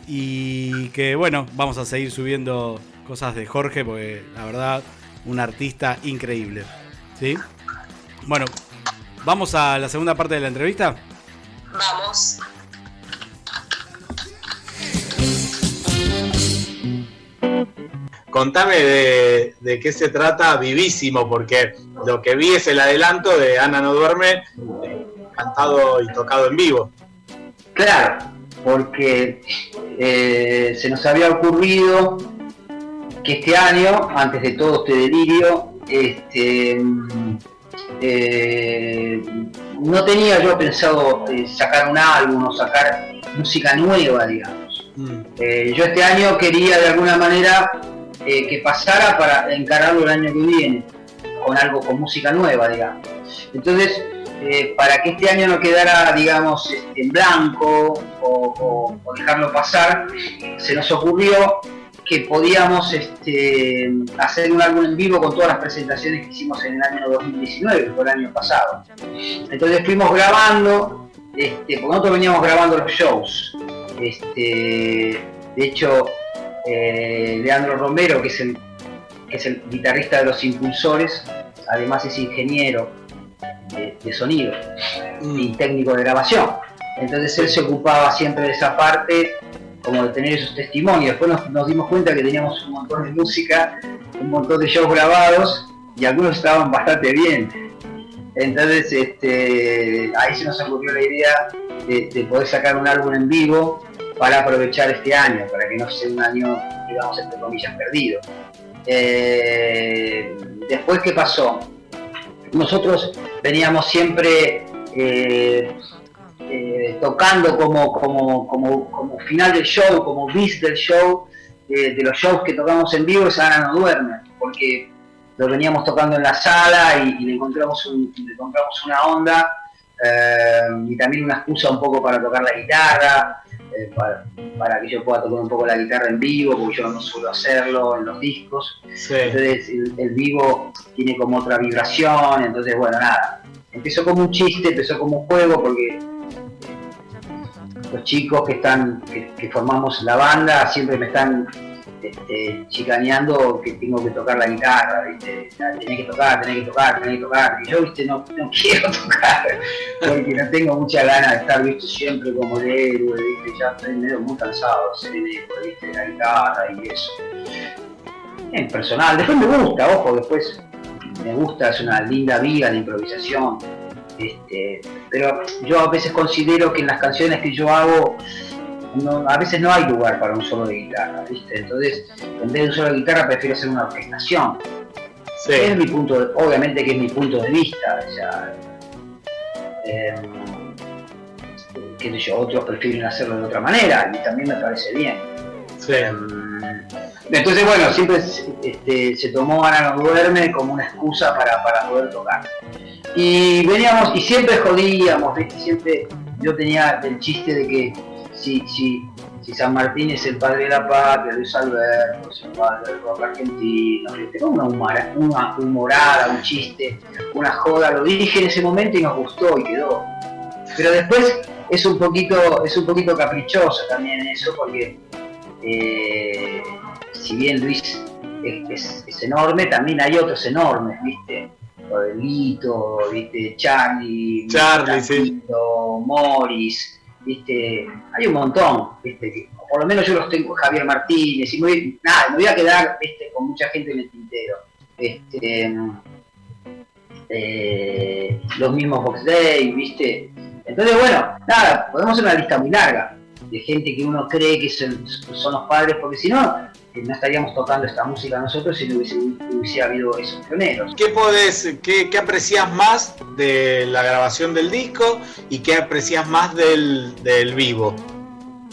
Y que bueno, vamos a seguir subiendo cosas de Jorge, porque la verdad, un artista increíble. ¿Sí? Bueno, vamos a la segunda parte de la entrevista. Vamos. Contame de, de qué se trata Vivísimo, porque lo que vi es el adelanto de Ana no duerme, eh, cantado y tocado en vivo. Claro, porque eh, se nos había ocurrido que este año, antes de todo este delirio, este, mm, eh, no tenía yo pensado eh, sacar un álbum o sacar música nueva, digamos. Eh, yo este año quería de alguna manera eh, que pasara para encararlo el año que viene, con algo, con música nueva, digamos. Entonces, eh, para que este año no quedara, digamos, este, en blanco o, dejarlo pasar, se nos ocurrió que podíamos este, hacer un álbum en vivo con todas las presentaciones que hicimos en el año 2019, que fue el año pasado. Entonces fuimos grabando, este, porque nosotros veníamos grabando los shows. De hecho, eh, Leandro Romero, que es el guitarrista de los Impulsores, además es ingeniero de, sonido y técnico de grabación. Entonces él se ocupaba siempre de esa parte, como de tener esos testimonios. Después nos, nos dimos cuenta que teníamos un montón de música, un montón de shows grabados y algunos estaban bastante bien. Entonces este, ahí se nos ocurrió la idea de, de poder sacar un álbum en vivo para aprovechar este año, para que no sea un año, digamos, entre comillas, perdido. Eh, después, ¿qué pasó? Nosotros veníamos siempre eh, eh, tocando como, como, como, como final del show, como bis del show, eh, de los shows que tocamos en vivo, esa Ana no duerme, porque lo veníamos tocando en la sala y, y le, encontramos un- le encontramos una onda y también una excusa un poco para tocar la guitarra, eh, para, para que yo pueda tocar un poco la guitarra en vivo, porque yo no suelo hacerlo en los discos. Entonces el, el vivo tiene como otra vibración, entonces bueno, nada. Empezó como un chiste, empezó como un juego, porque los chicos que están, que, que formamos la banda siempre me están este, chicaneando que tengo que tocar la guitarra, ¿viste? Tenés que tocar, tenés que tocar, tenés que tocar. Y yo, ¿viste? No, no quiero tocar, porque no tengo mucha ganas de estar, ¿viste? Siempre como el héroe. Ya estoy medio muy cansado de ser el héroe, ¿viste? La guitarra y eso. En personal, después me gusta, ojo, después me gusta, es una linda vía de improvisación. Este, pero yo a veces considero que en las canciones que yo hago no- a veces no hay lugar para un solo de guitarra, ¿viste? Entonces, en vez de un solo de guitarra, prefiero hacer una orquestación. Es mi punto, de- obviamente que es mi punto de vista, o sea, em, qué sé yo, otros prefieren hacerlo de otra manera y también me parece bien. Em, entonces, bueno, siempre este, se tomó Ana no duerme como una excusa para, para poder tocar. Y veníamos, y siempre jodíamos, ¿viste? Siempre yo tenía el chiste de que si, si, si San Martín es el padre de la patria, Luis Alberto es el padre del rock argentino, una, humora- una humorada, un chiste, una joda, lo dije en ese momento y nos gustó y quedó. Pero después es un poquito, es un poquito caprichoso también eso, porque eh, si bien Luis es, es- es enorme, también hay otros enormes, ¿viste? Lito, ¿viste? Charlie, Charlie, sí. Lito, Morris, Hay un montón, por lo menos yo los tengo, Javier Martínez, y me nada, me voy a quedar. Con mucha gente en el tintero. Este, eh, los mismos Box Day, ¿viste? Entonces, bueno, nada, podemos hacer una lista muy larga de gente que uno cree que son, son los padres, porque si no, no estaríamos tocando esta música nosotros si no hubiese, hubiese habido esos pioneros. ¿Qué podés, qué, qué aprecias más de la grabación del disco y qué aprecias más del, del vivo?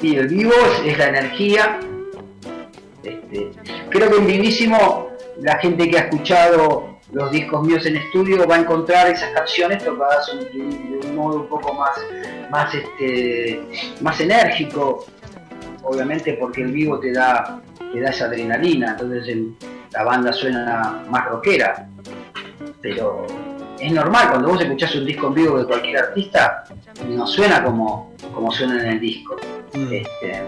Y el vivo es, es la energía. Este, creo que en Vivísimo la gente que ha escuchado los discos míos en estudio va a encontrar esas canciones tocadas de un, de un modo un poco más, más, este, más enérgico, obviamente porque el vivo te da, te da esa adrenalina, entonces el- la banda suena más rockera, pero es normal, cuando vos escuchás un disco en vivo de cualquier artista, no suena como, como suena en el disco. Este,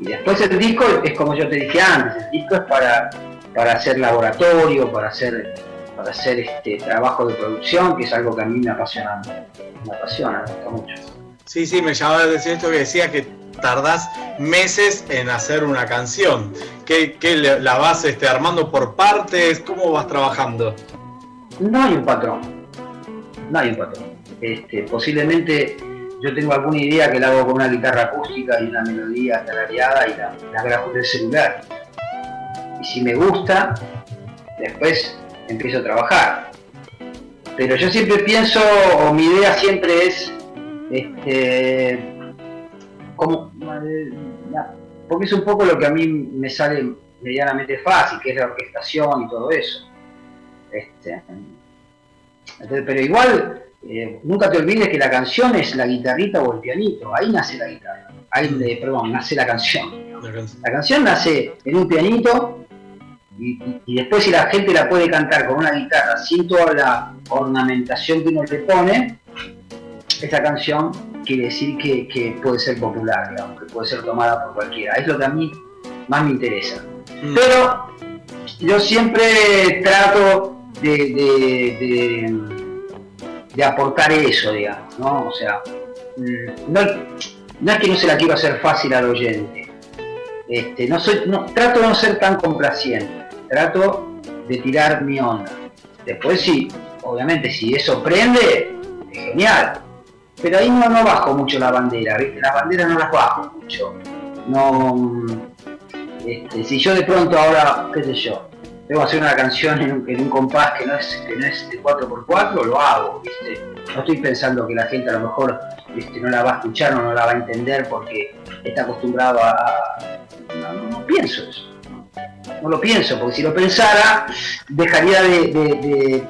y después el disco es como yo te dije antes, el disco es para, para hacer laboratorio, para hacer, para hacer este trabajo de producción, que es algo que a mí me apasiona, me apasiona, me gusta mucho. Sí, sí, me llamaba la atención esto que decía que tardás meses en hacer una canción. ¿Qué, la vas este, armando por partes? ¿Cómo vas trabajando? No hay un patrón, no hay un patrón. Este, posiblemente yo tengo alguna idea que la hago con una guitarra acústica y una melodía tarareada y la, la grabo del celular. Y si me gusta, después empiezo a trabajar. Pero yo siempre pienso, o mi idea siempre es, este, como, porque es un poco lo que a mí me sale medianamente fácil, que es la orquestación y todo eso. Este, pero igual, eh, nunca te olvides que la canción es la guitarrita o el pianito, ahí nace la guitarra, ahí, eh, perdón, nace la canción. La canción nace en un pianito y después si la gente la puede cantar con una guitarra sin toda la ornamentación que uno le pone, esa canción quiere decir que, que puede ser popular, digamos, que puede ser tomada por cualquiera. Es lo que a mí más me interesa. Pero yo siempre trato de, de- de- de aportar eso, digamos, ¿no? O sea, mm, no, no es que no se la quiero hacer fácil al oyente. Este, no soy, no, trato de no ser tan complaciente, trato de tirar mi onda. Después sí, obviamente si eso prende, es genial. Pero ahí no, no bajo mucho la bandera, ¿viste? Las banderas no las bajo mucho. No, mm, este, si yo de pronto ahora, qué sé yo, debo hacer una canción en un, compás que no es, que no es de 4x4, lo hago, ¿viste? No estoy pensando que la gente a lo mejor ¿viste? no la va a escuchar o no la va a entender porque está acostumbrado a... No, no, pienso eso. No lo pienso, porque si lo pensara, dejaría de, de-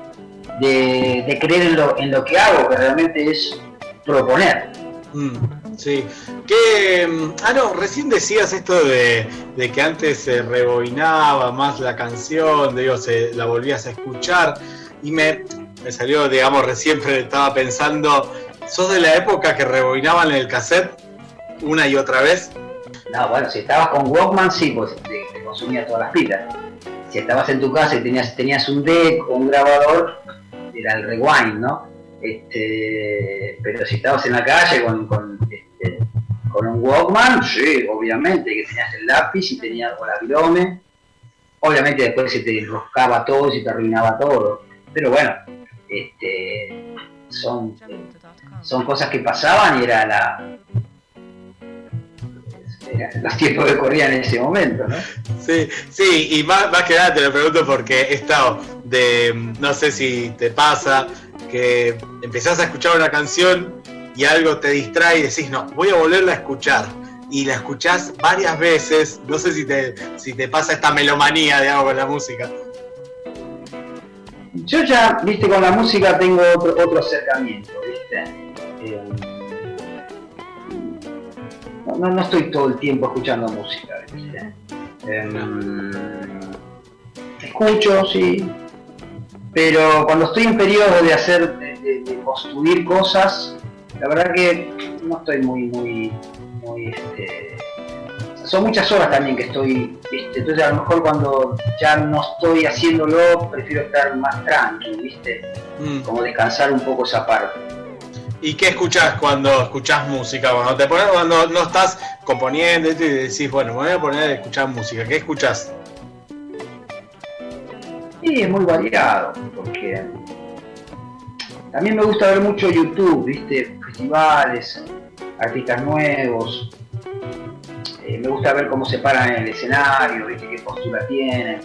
de- de- creer en lo que hago, que realmente es proponer. Mm, sí. ¿Qué, mm, ah, no, recién decías esto de, de que antes se rebobinaba más la canción, digo, se, la volvías a escuchar y me, me salió, digamos, recién estaba pensando, ¿sos de la época que rebobinaban el cassette una y otra vez? No, bueno, si estabas con Walkman, sí, pues te, te consumía todas las pilas. Si estabas en tu casa y tenías, tenías un deck o un grabador, era el rewind, ¿no? Este, pero si estabas en la calle con, con, este, con un Walkman, sí, obviamente, que tenías el lápiz y tenías o la. Obviamente después se te enroscaba todo y se te arruinaba todo. Pero bueno, este, son, cosas que pasaban y era la, los tiempos que corrían en ese momento, ¿no? Sí, sí, y más, más que nada te lo pregunto porque he estado de, no sé si te pasa, que empezás a escuchar una canción y algo te distrae y decís, no, voy a volverla a escuchar. Y la escuchás varias veces, no sé si te, si te pasa esta melomanía, digamos, con la música. Yo ya, viste, con la música tengo otro, otro acercamiento, viste. Eh, no, no- estoy todo el tiempo escuchando música, viste. Em, escucho, sí. Pero cuando estoy en periodo de hacer, de, de- de construir cosas, la verdad que no estoy muy, muy, muy, este, son muchas horas también que estoy, ¿viste? entonces a lo mejor cuando ya no estoy haciéndolo, prefiero estar más tranquilo, ¿viste? Mm. Como descansar un poco esa parte. ¿Y qué escuchás cuando escuchás música? Cuando te pones, cuando no estás componiendo y decís, bueno, me voy a poner a escuchar música. ¿Qué escuchás? Sí, es muy variado, porque también me gusta ver mucho YouTube, ¿viste? Festivales, artistas nuevos. Eh, me gusta ver cómo se paran en el escenario, ¿viste? Qué postura tienen.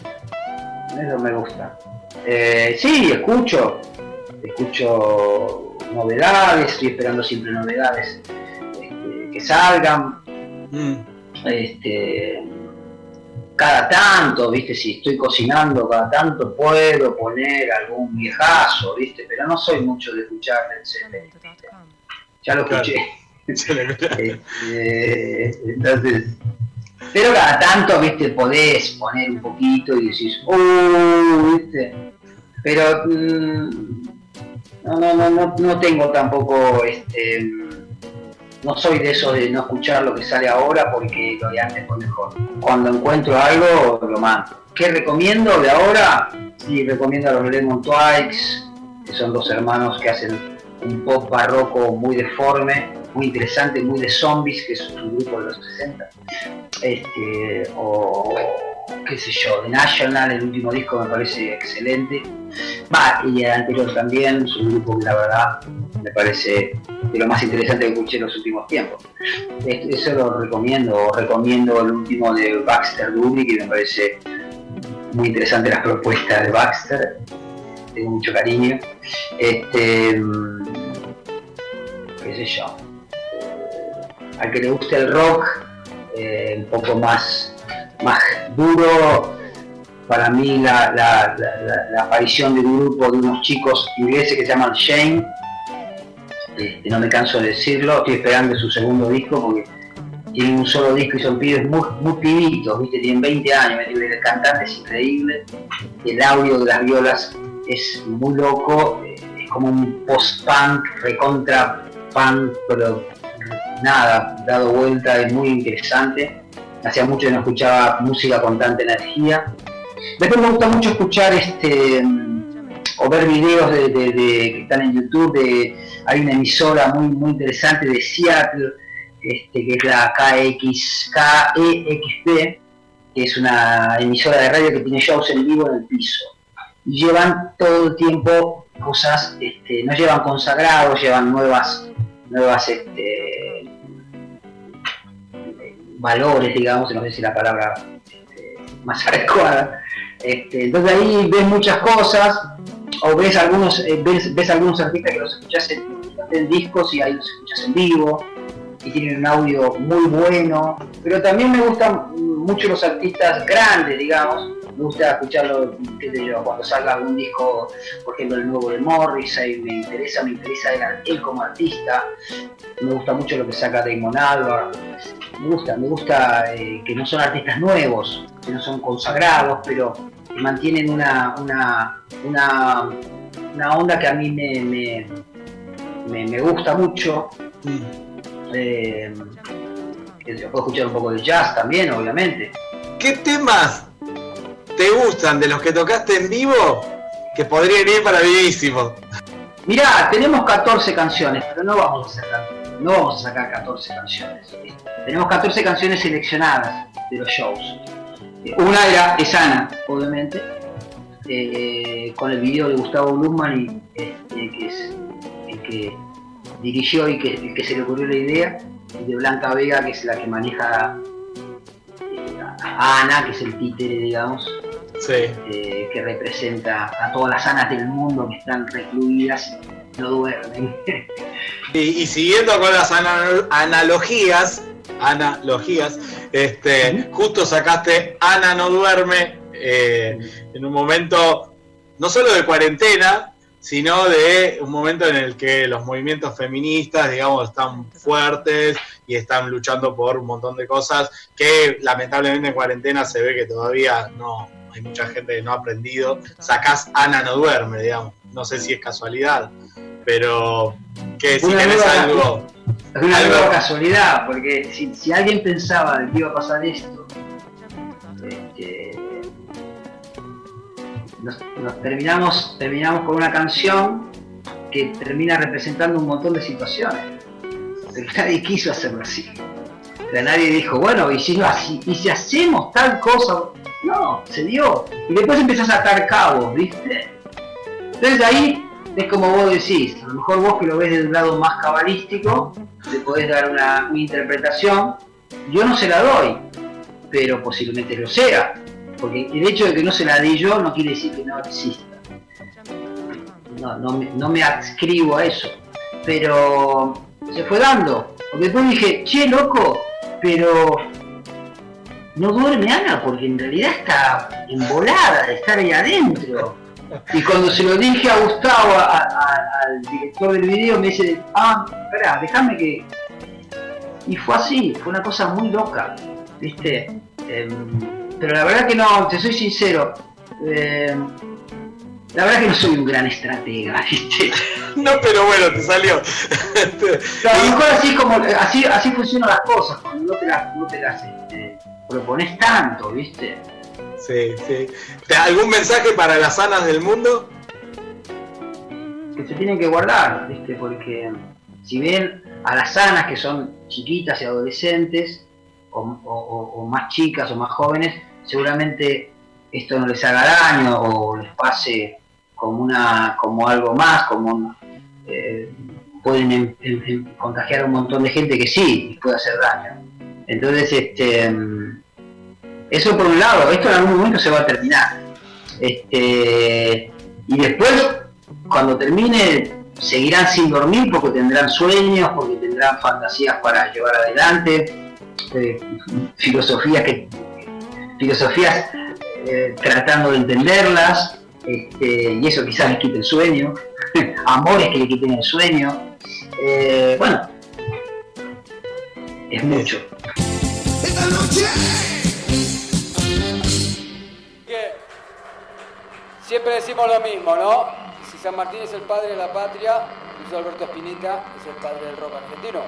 Eso me gusta. Eh, sí, escucho. Escucho novedades, estoy esperando siempre novedades este, que salgan. Este, cada tanto, viste, si estoy cocinando, cada tanto puedo poner algún viejazo, viste, pero no soy mucho de escuchar el. Ya lo escuché. Este, entonces, pero cada tanto, viste, podés poner un poquito y decís, uh, viste. Pero mm, no, no, no, no, no tengo tampoco este no soy de eso de no escuchar lo que sale ahora porque lo de antes fue mejor. Cuando encuentro algo, lo mando. ¿Qué recomiendo de ahora? Sí, recomiendo a los Lemon Twigs, que son dos hermanos que hacen un pop barroco muy deforme, muy interesante, muy de zombies, que es un de los 60. Este, o qué sé yo, The National, el último disco me parece excelente. Y el anterior también, es un grupo que la verdad me parece de lo más interesante que escuché en los últimos tiempos. Es- Eso lo recomiendo, o recomiendo el último de Baxter Dubley, que me parece muy interesante las propuestas de Baxter, tengo mucho cariño. Este, mm, qué sé yo, eh, al que le guste el rock, eh, un poco más, más duro, para mí la, aparición de un grupo de unos chicos ingleses que se llaman Shane, este, no me canso de decirlo, estoy esperando su segundo disco porque tienen un solo disco y son pibes muy, muy pibitos, ¿viste? tienen 20 años, el cantante es increíble, el audio de las violas es muy loco, es como un post-punk, recontra punk, pero nada, dado vuelta, es muy interesante. Hacía mucho que no escuchaba música con tanta energía. Después me gusta mucho escuchar este o ver videos de, de- de- que están en YouTube hay una emisora muy muy interesante de Seattle este, que es la KEXP que es una emisora de radio que tiene shows en vivo en el piso y llevan todo el tiempo cosas este, no llevan consagrados llevan nuevas nuevas este, valores digamos no sé si la palabra este, más adecuada. Este, entonces ahí ves muchas cosas, o ves algunos, eh, ves, ves algunos artistas que los escuchas en, discos y ahí los escuchas en vivo, y tienen un audio muy bueno, pero también me gustan mucho los artistas grandes, digamos, me gusta escucharlo, qué sé yo, cuando salga algún disco, por ejemplo el nuevo de Morrissey, me interesa, me interesa él, él como artista, me gusta mucho lo que saca Damon Albarn, me gusta, me gusta eh, que no son artistas nuevos, que no son consagrados, pero que mantienen una, una, una, una onda que a mí me, me, me- me gusta mucho. Eh, que se puede escuchar un poco de jazz también, obviamente. ¿Qué temas te gustan de los que tocaste en vivo que podrían ir para vivísimo? Mirá, tenemos 14 canciones, pero no vamos a sacar, no vamos a sacar 14 canciones. Tenemos 14 canciones seleccionadas de los shows. Eh, Una era es Ana, obviamente, eh, con el video de Gustavo Blumman, y, este, que es el que dirigió y que, el que se le ocurrió la idea, y de Blanca Vega, que es la que maneja eh, a Ana, que es el títere, digamos, eh, que representa a todas las Anas del mundo que están recluidas, no duermen. Y, y siguiendo con las ana- analogías, analogías, este, justo sacaste Ana no duerme eh, en un momento no solo de cuarentena, sino de un momento en el que los movimientos feministas, digamos, están fuertes y están luchando por un montón de cosas que lamentablemente en cuarentena se ve que todavía no hay mucha gente que no ha aprendido. Sacás Ana no duerme, digamos. No sé si es casualidad. pero que si tenés nueva- algo. Es una algo- nueva casualidad, porque si, si alguien pensaba de que iba a pasar esto, este, nos, nos terminamos, terminamos con una canción que termina representando un montón de situaciones. Pero nadie quiso hacerlo así. O sea, nadie dijo, bueno, y si, lo así- y si hacemos tal cosa, no, se dio. Y después empezás a atar cabos, ¿viste? Entonces ahí es como vos decís, a lo mejor vos que lo ves de un lado más cabalístico, le podés dar una, interpretación, yo no se la doy, pero posiblemente lo sea, porque el hecho de que no se la di yo no quiere decir que no exista. No, no, me, no me adscribo a eso, pero se fue dando, porque después dije, che loco, pero no duerme Ana porque en realidad está embolada de estar ahí adentro. Y cuando se lo dije a Gustavo, a- a- al director del video, me dice, ah, espera, déjame que... Y fue así, fue una cosa muy loca, ¿viste? Em, pero la verdad que no, te soy sincero, em, la verdad que no soy un gran estratega, ¿viste? No, pero bueno, te salió. A lo mejor así es como, así, así funcionan las cosas, cuando no te las, no te las este, propones tanto, ¿viste? Sí, sí. ¿Te- ¿Algún mensaje para las sanas del mundo? que se tienen que guardar, ¿viste? Porque si bien a las sanas que son chiquitas y adolescentes, o, más chicas o más jóvenes, seguramente esto no les haga daño o les pase como una como algo más, como un- eh, pueden em- em- contagiar a un montón de gente que sí les puede hacer daño. Entonces, este, mm, eso por un lado, esto en algún momento se va a terminar. Este, y después, cuando termine, seguirán sin dormir porque tendrán sueños, porque tendrán fantasías para llevar adelante, eh, filosofías que filosofías eh, tratando de entenderlas, este, y eso quizás les quite el sueño, amores que le quiten el sueño. Eh, bueno, es mucho. Que siempre decimos lo mismo, ¿no? Si San Martín es el padre de la patria, Luis Alberto Spinetta es el padre del rock argentino.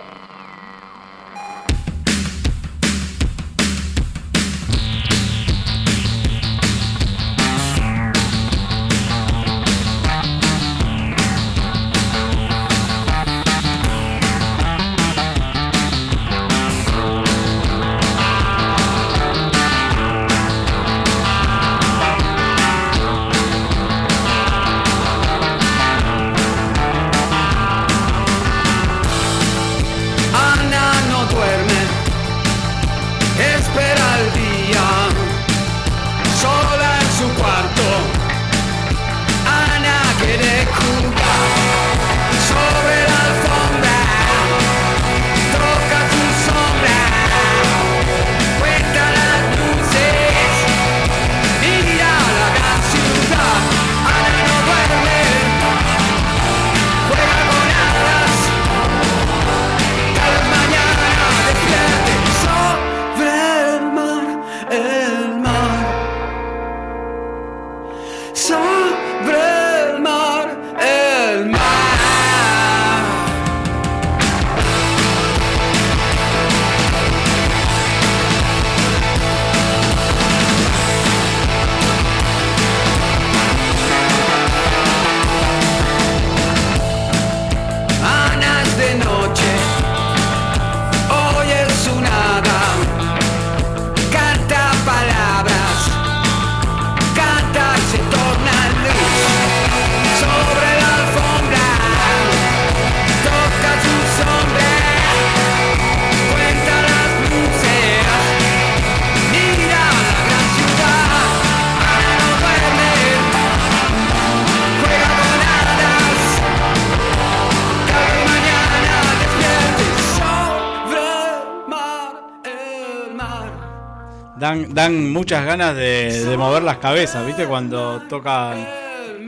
Dan, dan muchas ganas de, de mover las cabezas, ¿viste? Cuando tocan eh,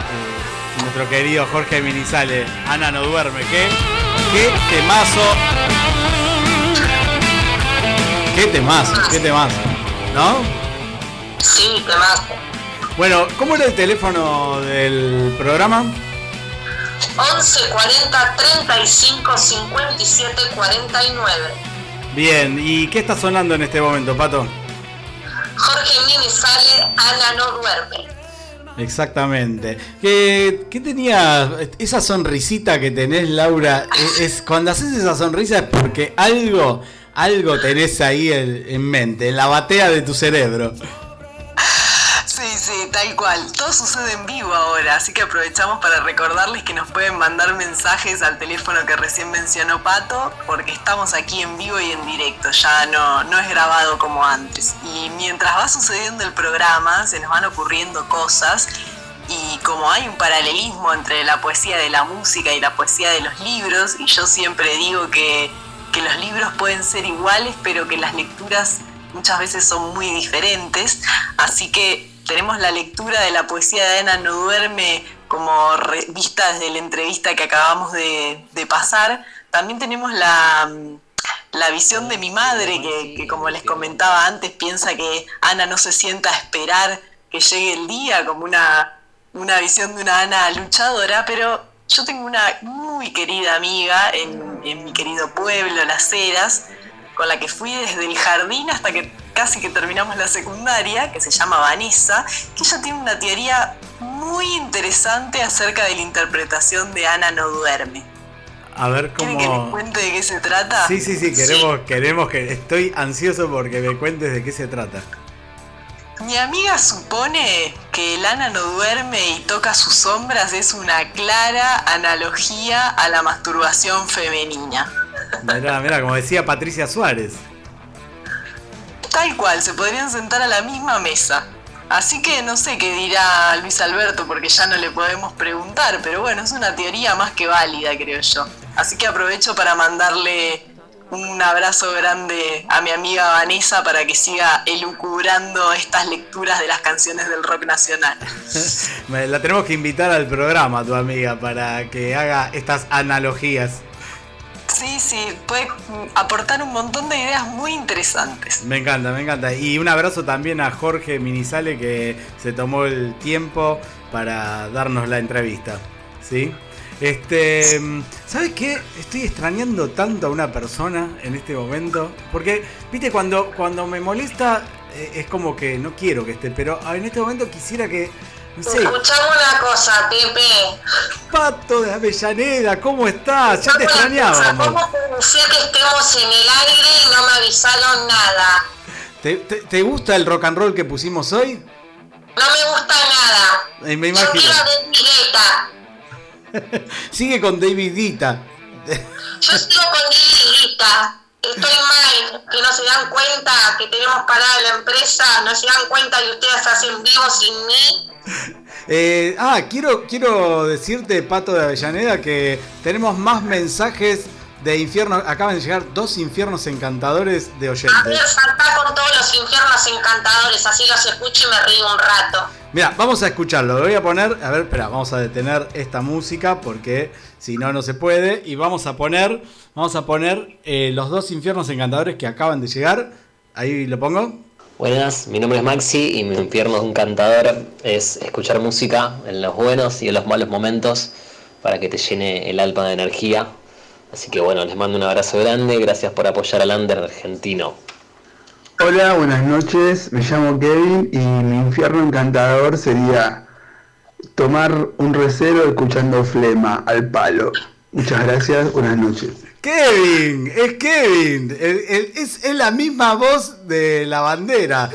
nuestro querido Jorge Minizale, Ana no duerme, ¿qué? ¿Qué temazo? ¿Qué temazo? ¿Qué temazo? ¿No? Sí, temazo. Bueno, ¿cómo era el teléfono del programa? 11 40 35 57 49. Bien, ¿y qué está sonando en este momento, Pato? Ana no duerme. Exactamente. ¿Qué, qué tenía esa sonrisita que tenés, Laura? Es, es- cuando haces esa sonrisa es porque algo, algo tenés ahí en, en mente, en la batea de tu cerebro. Tal cual. Todo sucede en vivo ahora, así que aprovechamos para recordarles que nos pueden mandar mensajes al teléfono que recién mencionó Pato, porque estamos aquí en vivo y en directo, ya no, no es grabado como antes. Y mientras va sucediendo el programa, se nos van ocurriendo cosas y como hay un paralelismo entre la poesía de la música y la poesía de los libros, y yo siempre digo que, que los libros pueden ser iguales, pero que las lecturas muchas veces son muy diferentes, así que tenemos la lectura de la poesía de Ana No Duerme como re- vista desde la entrevista que acabamos de, pasar. También tenemos la, mm, la visión de mi madre, que, como les comentaba antes, piensa que Ana no se sienta a esperar que llegue el día, como una, una visión de una Ana luchadora, pero yo tengo una muy querida amiga en mi querido pueblo, Las Heras, con la que fui desde el jardín hasta que casi que terminamos la secundaria, que se llama Vanessa, que ella tiene una teoría muy interesante acerca de la interpretación de Ana no duerme. A ver ¿Quieren que les cómo... cuente de qué se trata? Sí, sí, sí, queremos, queremos que... Estoy ansioso porque me cuentes de qué se trata. Mi amiga supone que el Ana no duerme y toca sus sombras es una clara analogía a la masturbación femenina. Mirá, mirá, como decía Patricia Suárez. Tal cual, se podrían sentar a la misma mesa. Así que no sé qué dirá Luis Alberto porque ya no le podemos preguntar, pero bueno, es una teoría más que válida, creo yo. Así que aprovecho para mandarle un abrazo grande a mi amiga Vanessa para que siga elucubrando estas lecturas de las canciones del rock nacional. La tenemos que invitar al programa, tu amiga, para que haga estas analogías. Sí, sí, puede aportar un montón de ideas muy interesantes. Me encanta, me encanta. Y un abrazo también a Jorge Minizale que se tomó el tiempo para darnos la entrevista. ¿Sí? Este, ¿sabes qué? Estoy extrañando tanto a una persona en este momento. Porque, viste, cuando, cuando me molesta eh, es como que no quiero que esté. Pero en este momento quisiera que, Escuchame una cosa, Pepe. Pato de Avellaneda, ¿cómo estás? Ya te extrañábamos. ¿Cómo ser que estemos en el aire y no me avisaron nada? ¿Te, te, te gusta el rock and roll que pusimos hoy? No me gusta nada. Eh, me Yo imagino. quiero de Guetta. Sigue con David Guita. Yo sigo con Estoy mal, que no se dan cuenta que tenemos parada la empresa, no se dan cuenta que ustedes hacen vivo sin mí. Eh, ah, quiero, quiero decirte, Pato de Avellaneda, que tenemos más mensajes de infierno. Acaban de llegar dos infiernos encantadores de A ver, oyentes. saltá con todos los infiernos encantadores, así los escucho y me río un rato. Mira, vamos a escucharlo. Lo voy a poner. A ver, espera, vamos a detener esta música porque si no, no se puede. Y vamos a poner, vamos a poner eh, los dos infiernos encantadores que acaban de llegar. Ahí lo pongo. Buenas, mi nombre es Maxi y mi infierno de un cantador es escuchar música en los buenos y en los malos momentos para que te llene el alma de energía. Así que bueno, les mando un abrazo grande, gracias por apoyar al under argentino. Hola, buenas noches, me llamo Kevin y mi infierno encantador sería tomar un recero escuchando flema al palo. Muchas gracias, buenas noches. Kevin, es Kevin. El- el- es, es la misma voz de la bandera.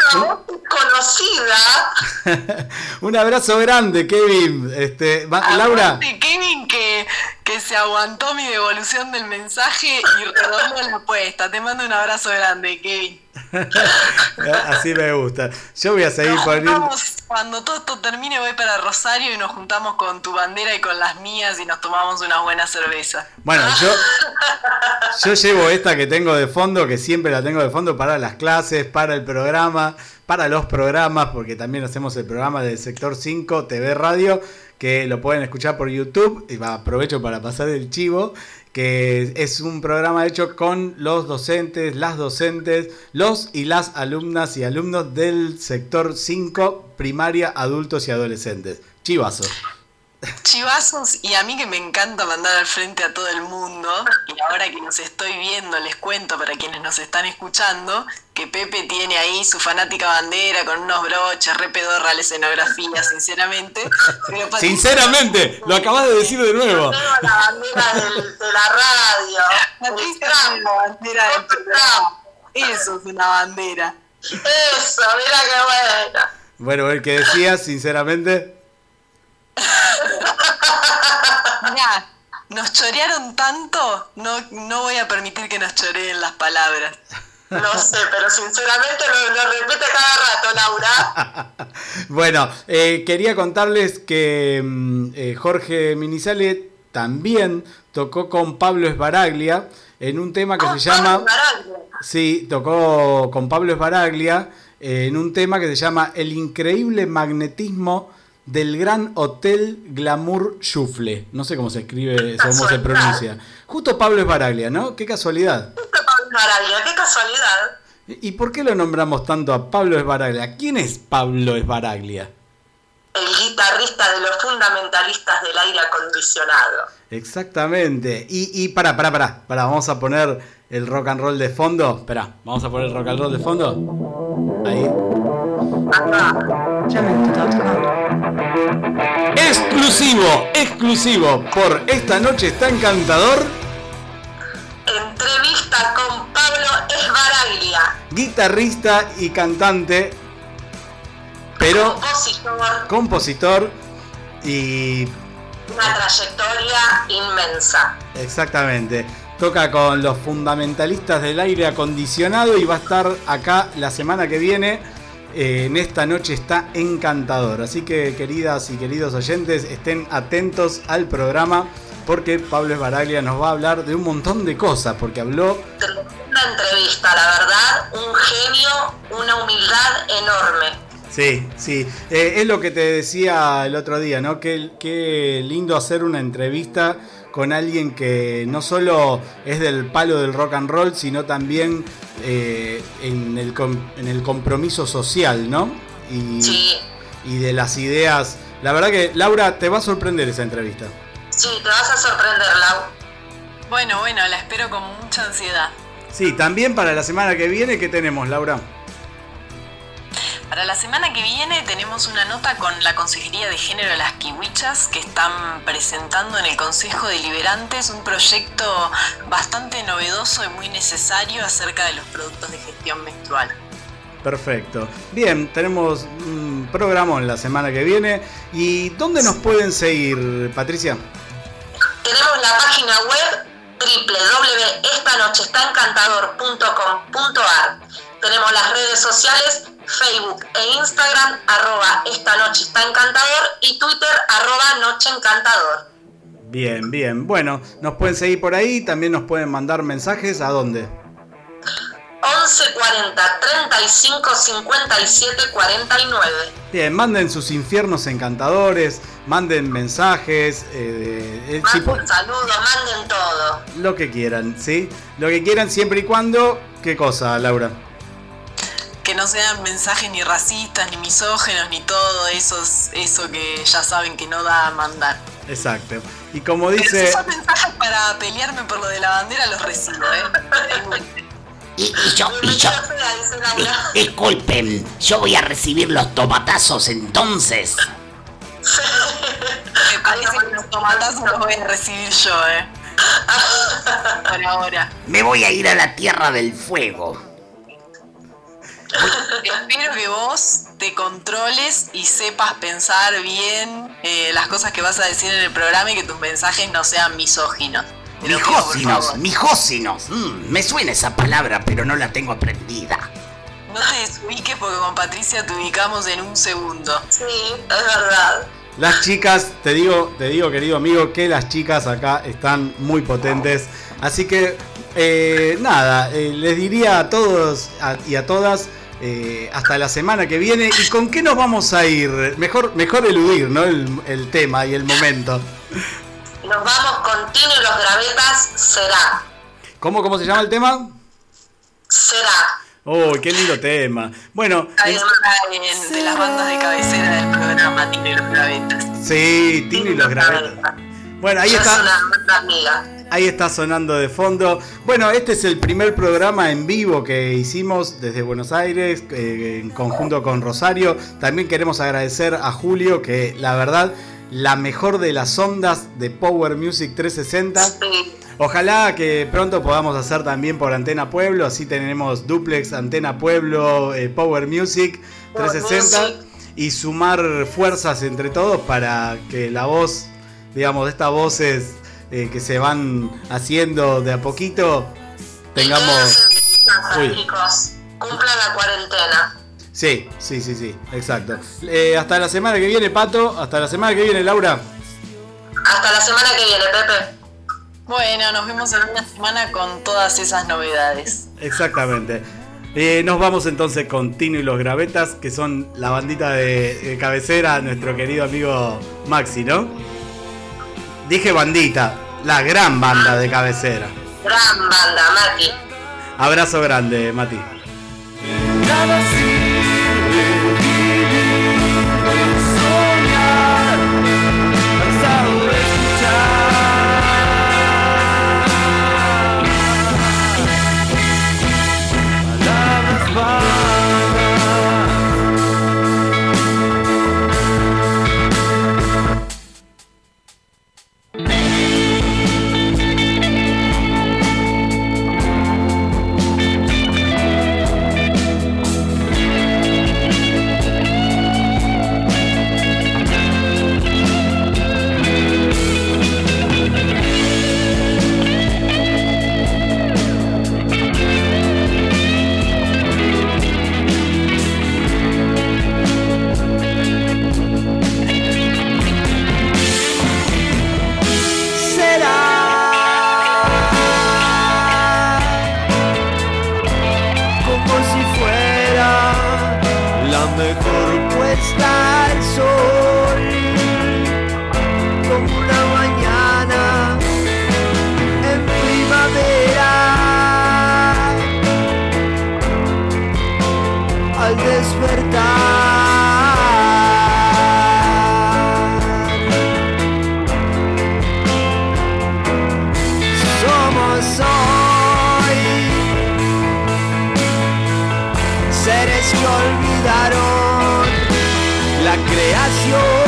Conocida. Un abrazo grande, Kevin. Este, Laura. Kevin que, que se aguantó mi devolución del mensaje y redondó la apuesta. Te mando un abrazo grande, Kevin. Así me gusta. Yo voy a seguir poniendo. Vamos, cuando todo esto termine voy para Rosario y nos juntamos con tu bandera y con las mías y nos tomamos una buena cerveza. Bueno, yo, yo llevo esta que tengo de fondo, que siempre la tengo de fondo para las clases, para el programa, para los programas, porque también hacemos el programa del sector 5 TV Radio, que lo pueden escuchar por YouTube. Y aprovecho para pasar el chivo, que es un programa hecho con los docentes, las docentes, los y las alumnas y alumnos del sector 5, primaria, adultos y adolescentes. Chivazo. Chivazos y a mí que me encanta mandar al frente a todo el mundo y ahora que nos estoy viendo les cuento para quienes nos están escuchando que Pepe tiene ahí su fanática bandera con unos broches, re pedorra la escenografía, sinceramente. Pero Sinceramente, lo acabas de decir de nuevo. La bandera del- de la radio. Patricia la bandera del programa. Eso es una bandera. Eso, mira qué bueno. Bueno, el que decías, sinceramente. Mirá, nos chorearon tanto, no, no voy a permitir que nos choreen las palabras. No sé, pero sinceramente lo, lo repite cada rato, Laura. Bueno, eh, quería contarles que mm, eh, Jorge Minizale también tocó con Pablo Esbaraglia en un tema que se llama. Sí, tocó con Pablo Esbaraglia eh, en un tema que se llama El increíble magnetismo del Gran Hotel Glamour Schufle. No sé cómo se escribe, cómo se pronuncia. Justo Pablo Esbaraglia, ¿no? Qué casualidad. Maravilla, qué casualidad. ¿Y por qué lo nombramos tanto a Pablo Esbaraglia? ¿Quién es Pablo Esbaraglia? El guitarrista de los fundamentalistas del aire acondicionado. Exactamente. Y, y pará, pará, pará, pará, vamos a poner el rock and roll de fondo. Esperá, vamos a poner el rock and roll de fondo. Ahí. Exclusivo, exclusivo por esta noche está encantador. Entrevista con Pablo Esbaraglia, Guitarrista y cantante, pero compositor, compositor y una trayectoria inmensa. Exactamente. Toca con los fundamentalistas del aire acondicionado y va a estar acá la semana que viene. Eh, en esta noche está encantador. Así que queridas y queridos oyentes, estén atentos al programa porque Pablo Esbaraglia nos va a hablar de un montón de cosas. Porque habló Una entrevista, la verdad, un genio, una humildad enorme. Sí, sí. Eh, es lo que te decía el otro día, ¿no? Qué, qué lindo hacer una entrevista con alguien que no solo es del palo del rock and roll, sino también eh, en, el, com- en el compromiso social, ¿no? Y, y de las ideas. La verdad que, Laura, te va a sorprender esa entrevista. Sí, te vas a sorprender, Lau. Bueno, bueno, la espero con mucha ansiedad. Sí, también para la semana que viene, ¿qué tenemos, Laura? Para la semana que viene tenemos una nota con la Consejería de Género de las Kiwichas que están presentando en el Consejo Deliberantes un proyecto bastante novedoso y muy necesario acerca de los productos de gestión menstrual. Perfecto. Bien, tenemos un programa en la semana que viene. ¿Y dónde nos pueden seguir, Patricia? Tenemos la página web www.estanochestaencantador.com.ar Tenemos las redes sociales Facebook e Instagram arroba esta noche está encantador y Twitter arroba noche encantador. Bien, bien. Bueno, nos pueden seguir por ahí. También nos pueden mandar mensajes. ¿A dónde? 11 40 35 57 49. Bien, manden sus infiernos encantadores. Manden mensajes. eh, eh, si Manden saludos, manden todo. lo que quieran, ¿sí? Lo que quieran siempre y cuando. ¿Qué cosa, Laura? Que no sean mensajes ni racistas, ni misógenos, ni todo esos, eso que ya saben que no da a mandar. Exacto. Y como Pero dice. si son mensajes para pelearme por lo de la bandera, los recibo, ¿eh? Y, y yo, y yo. Di- Disculpen, yo voy a recibir los tomatazos entonces. Me parece que los tomatazos los voy a recibir yo, ¿eh? Por ahora. Me voy a ir a la tierra del fuego. Espero que vos te controles y sepas pensar bien eh, las cosas que vas a decir en el programa y que tus mensajes no sean misóginos. Te Mijósinos, mijósinos. Mm, me suena esa palabra, pero no la tengo aprendida. No te desubiques porque con Patricia te ubicamos en un segundo. Sí, es verdad. Las chicas, te digo, te digo, querido amigo, que las chicas acá están muy potentes. Así que, eh, nada, eh, les diría a todos y a todas. Eh, hasta la semana que viene. ¿Y con qué nos vamos a ir? Mejor, mejor eludir, ¿no? El, el tema y el momento. Nos vamos con Tino y los gravetas, será. ¿Cómo, cómo se llama el tema? Será. Oh, qué lindo tema. Bueno, Además, en- de las bandas de cabecera del programa Tiene los Gravetas. Sí, Tino y los gravetas. Bueno, ahí Es está. una banda amiga. Ahí está sonando de fondo. Bueno, este es el primer programa en vivo que hicimos desde Buenos Aires eh, en conjunto con Rosario. También queremos agradecer a Julio que la verdad la mejor de las ondas de Power Music 360. Ojalá que pronto podamos hacer también por Antena Pueblo, así tenemos duplex Antena Pueblo, eh, Power Music 360 y sumar fuerzas entre todos para que la voz, digamos, de estas voces eh, que se van haciendo de a poquito, tengamos... Uy. Chicos, cumplan la cuarentena. Sí, sí, sí, sí, exacto. Eh, hasta la semana que viene, Pato, hasta la semana que viene, Laura. Hasta la semana que viene, Pepe. Bueno, nos vemos en una semana con todas esas novedades. Exactamente. Eh, nos vamos entonces con Tino y los Gravetas, que son la bandita de, de cabecera, nuestro querido amigo Maxi, ¿no? Dije bandita, la gran banda de cabecera. Gran banda, Mati. Abrazo grande, Mati. Creación.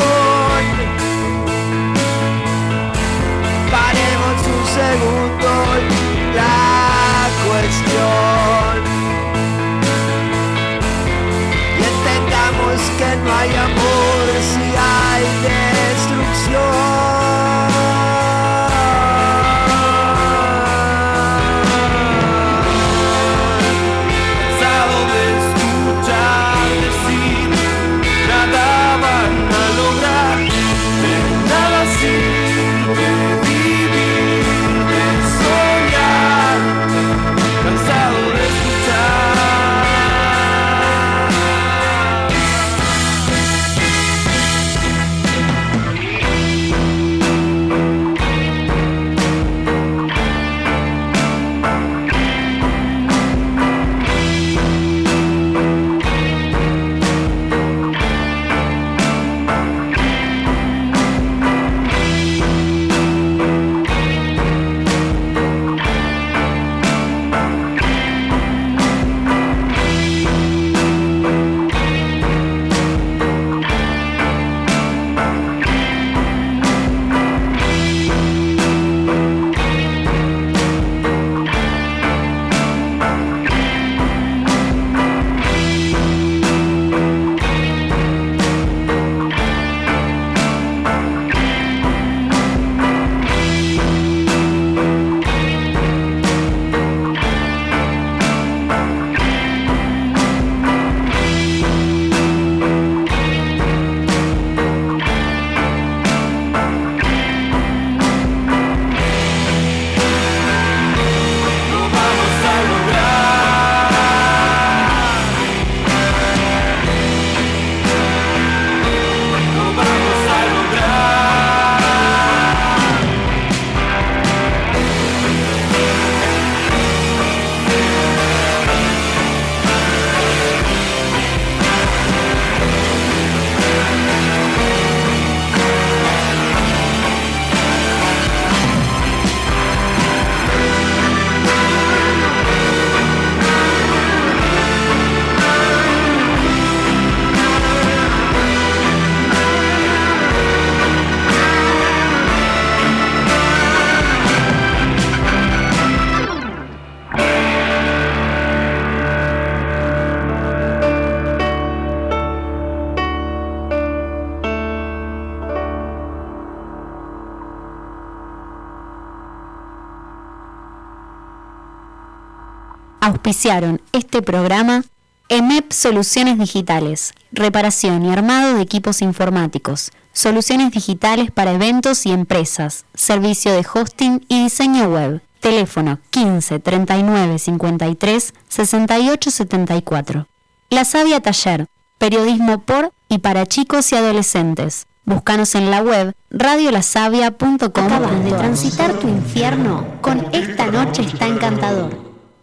Auspiciaron este programa EMEP Soluciones Digitales, reparación y armado de equipos informáticos, soluciones digitales para eventos y empresas, servicio de hosting y diseño web. Teléfono 15 39 53 68 74. La Sabia Taller, periodismo por y para chicos y adolescentes. Búscanos en la web radiolasavia.com. Acabas de transitar tu infierno con Esta Noche está encantador.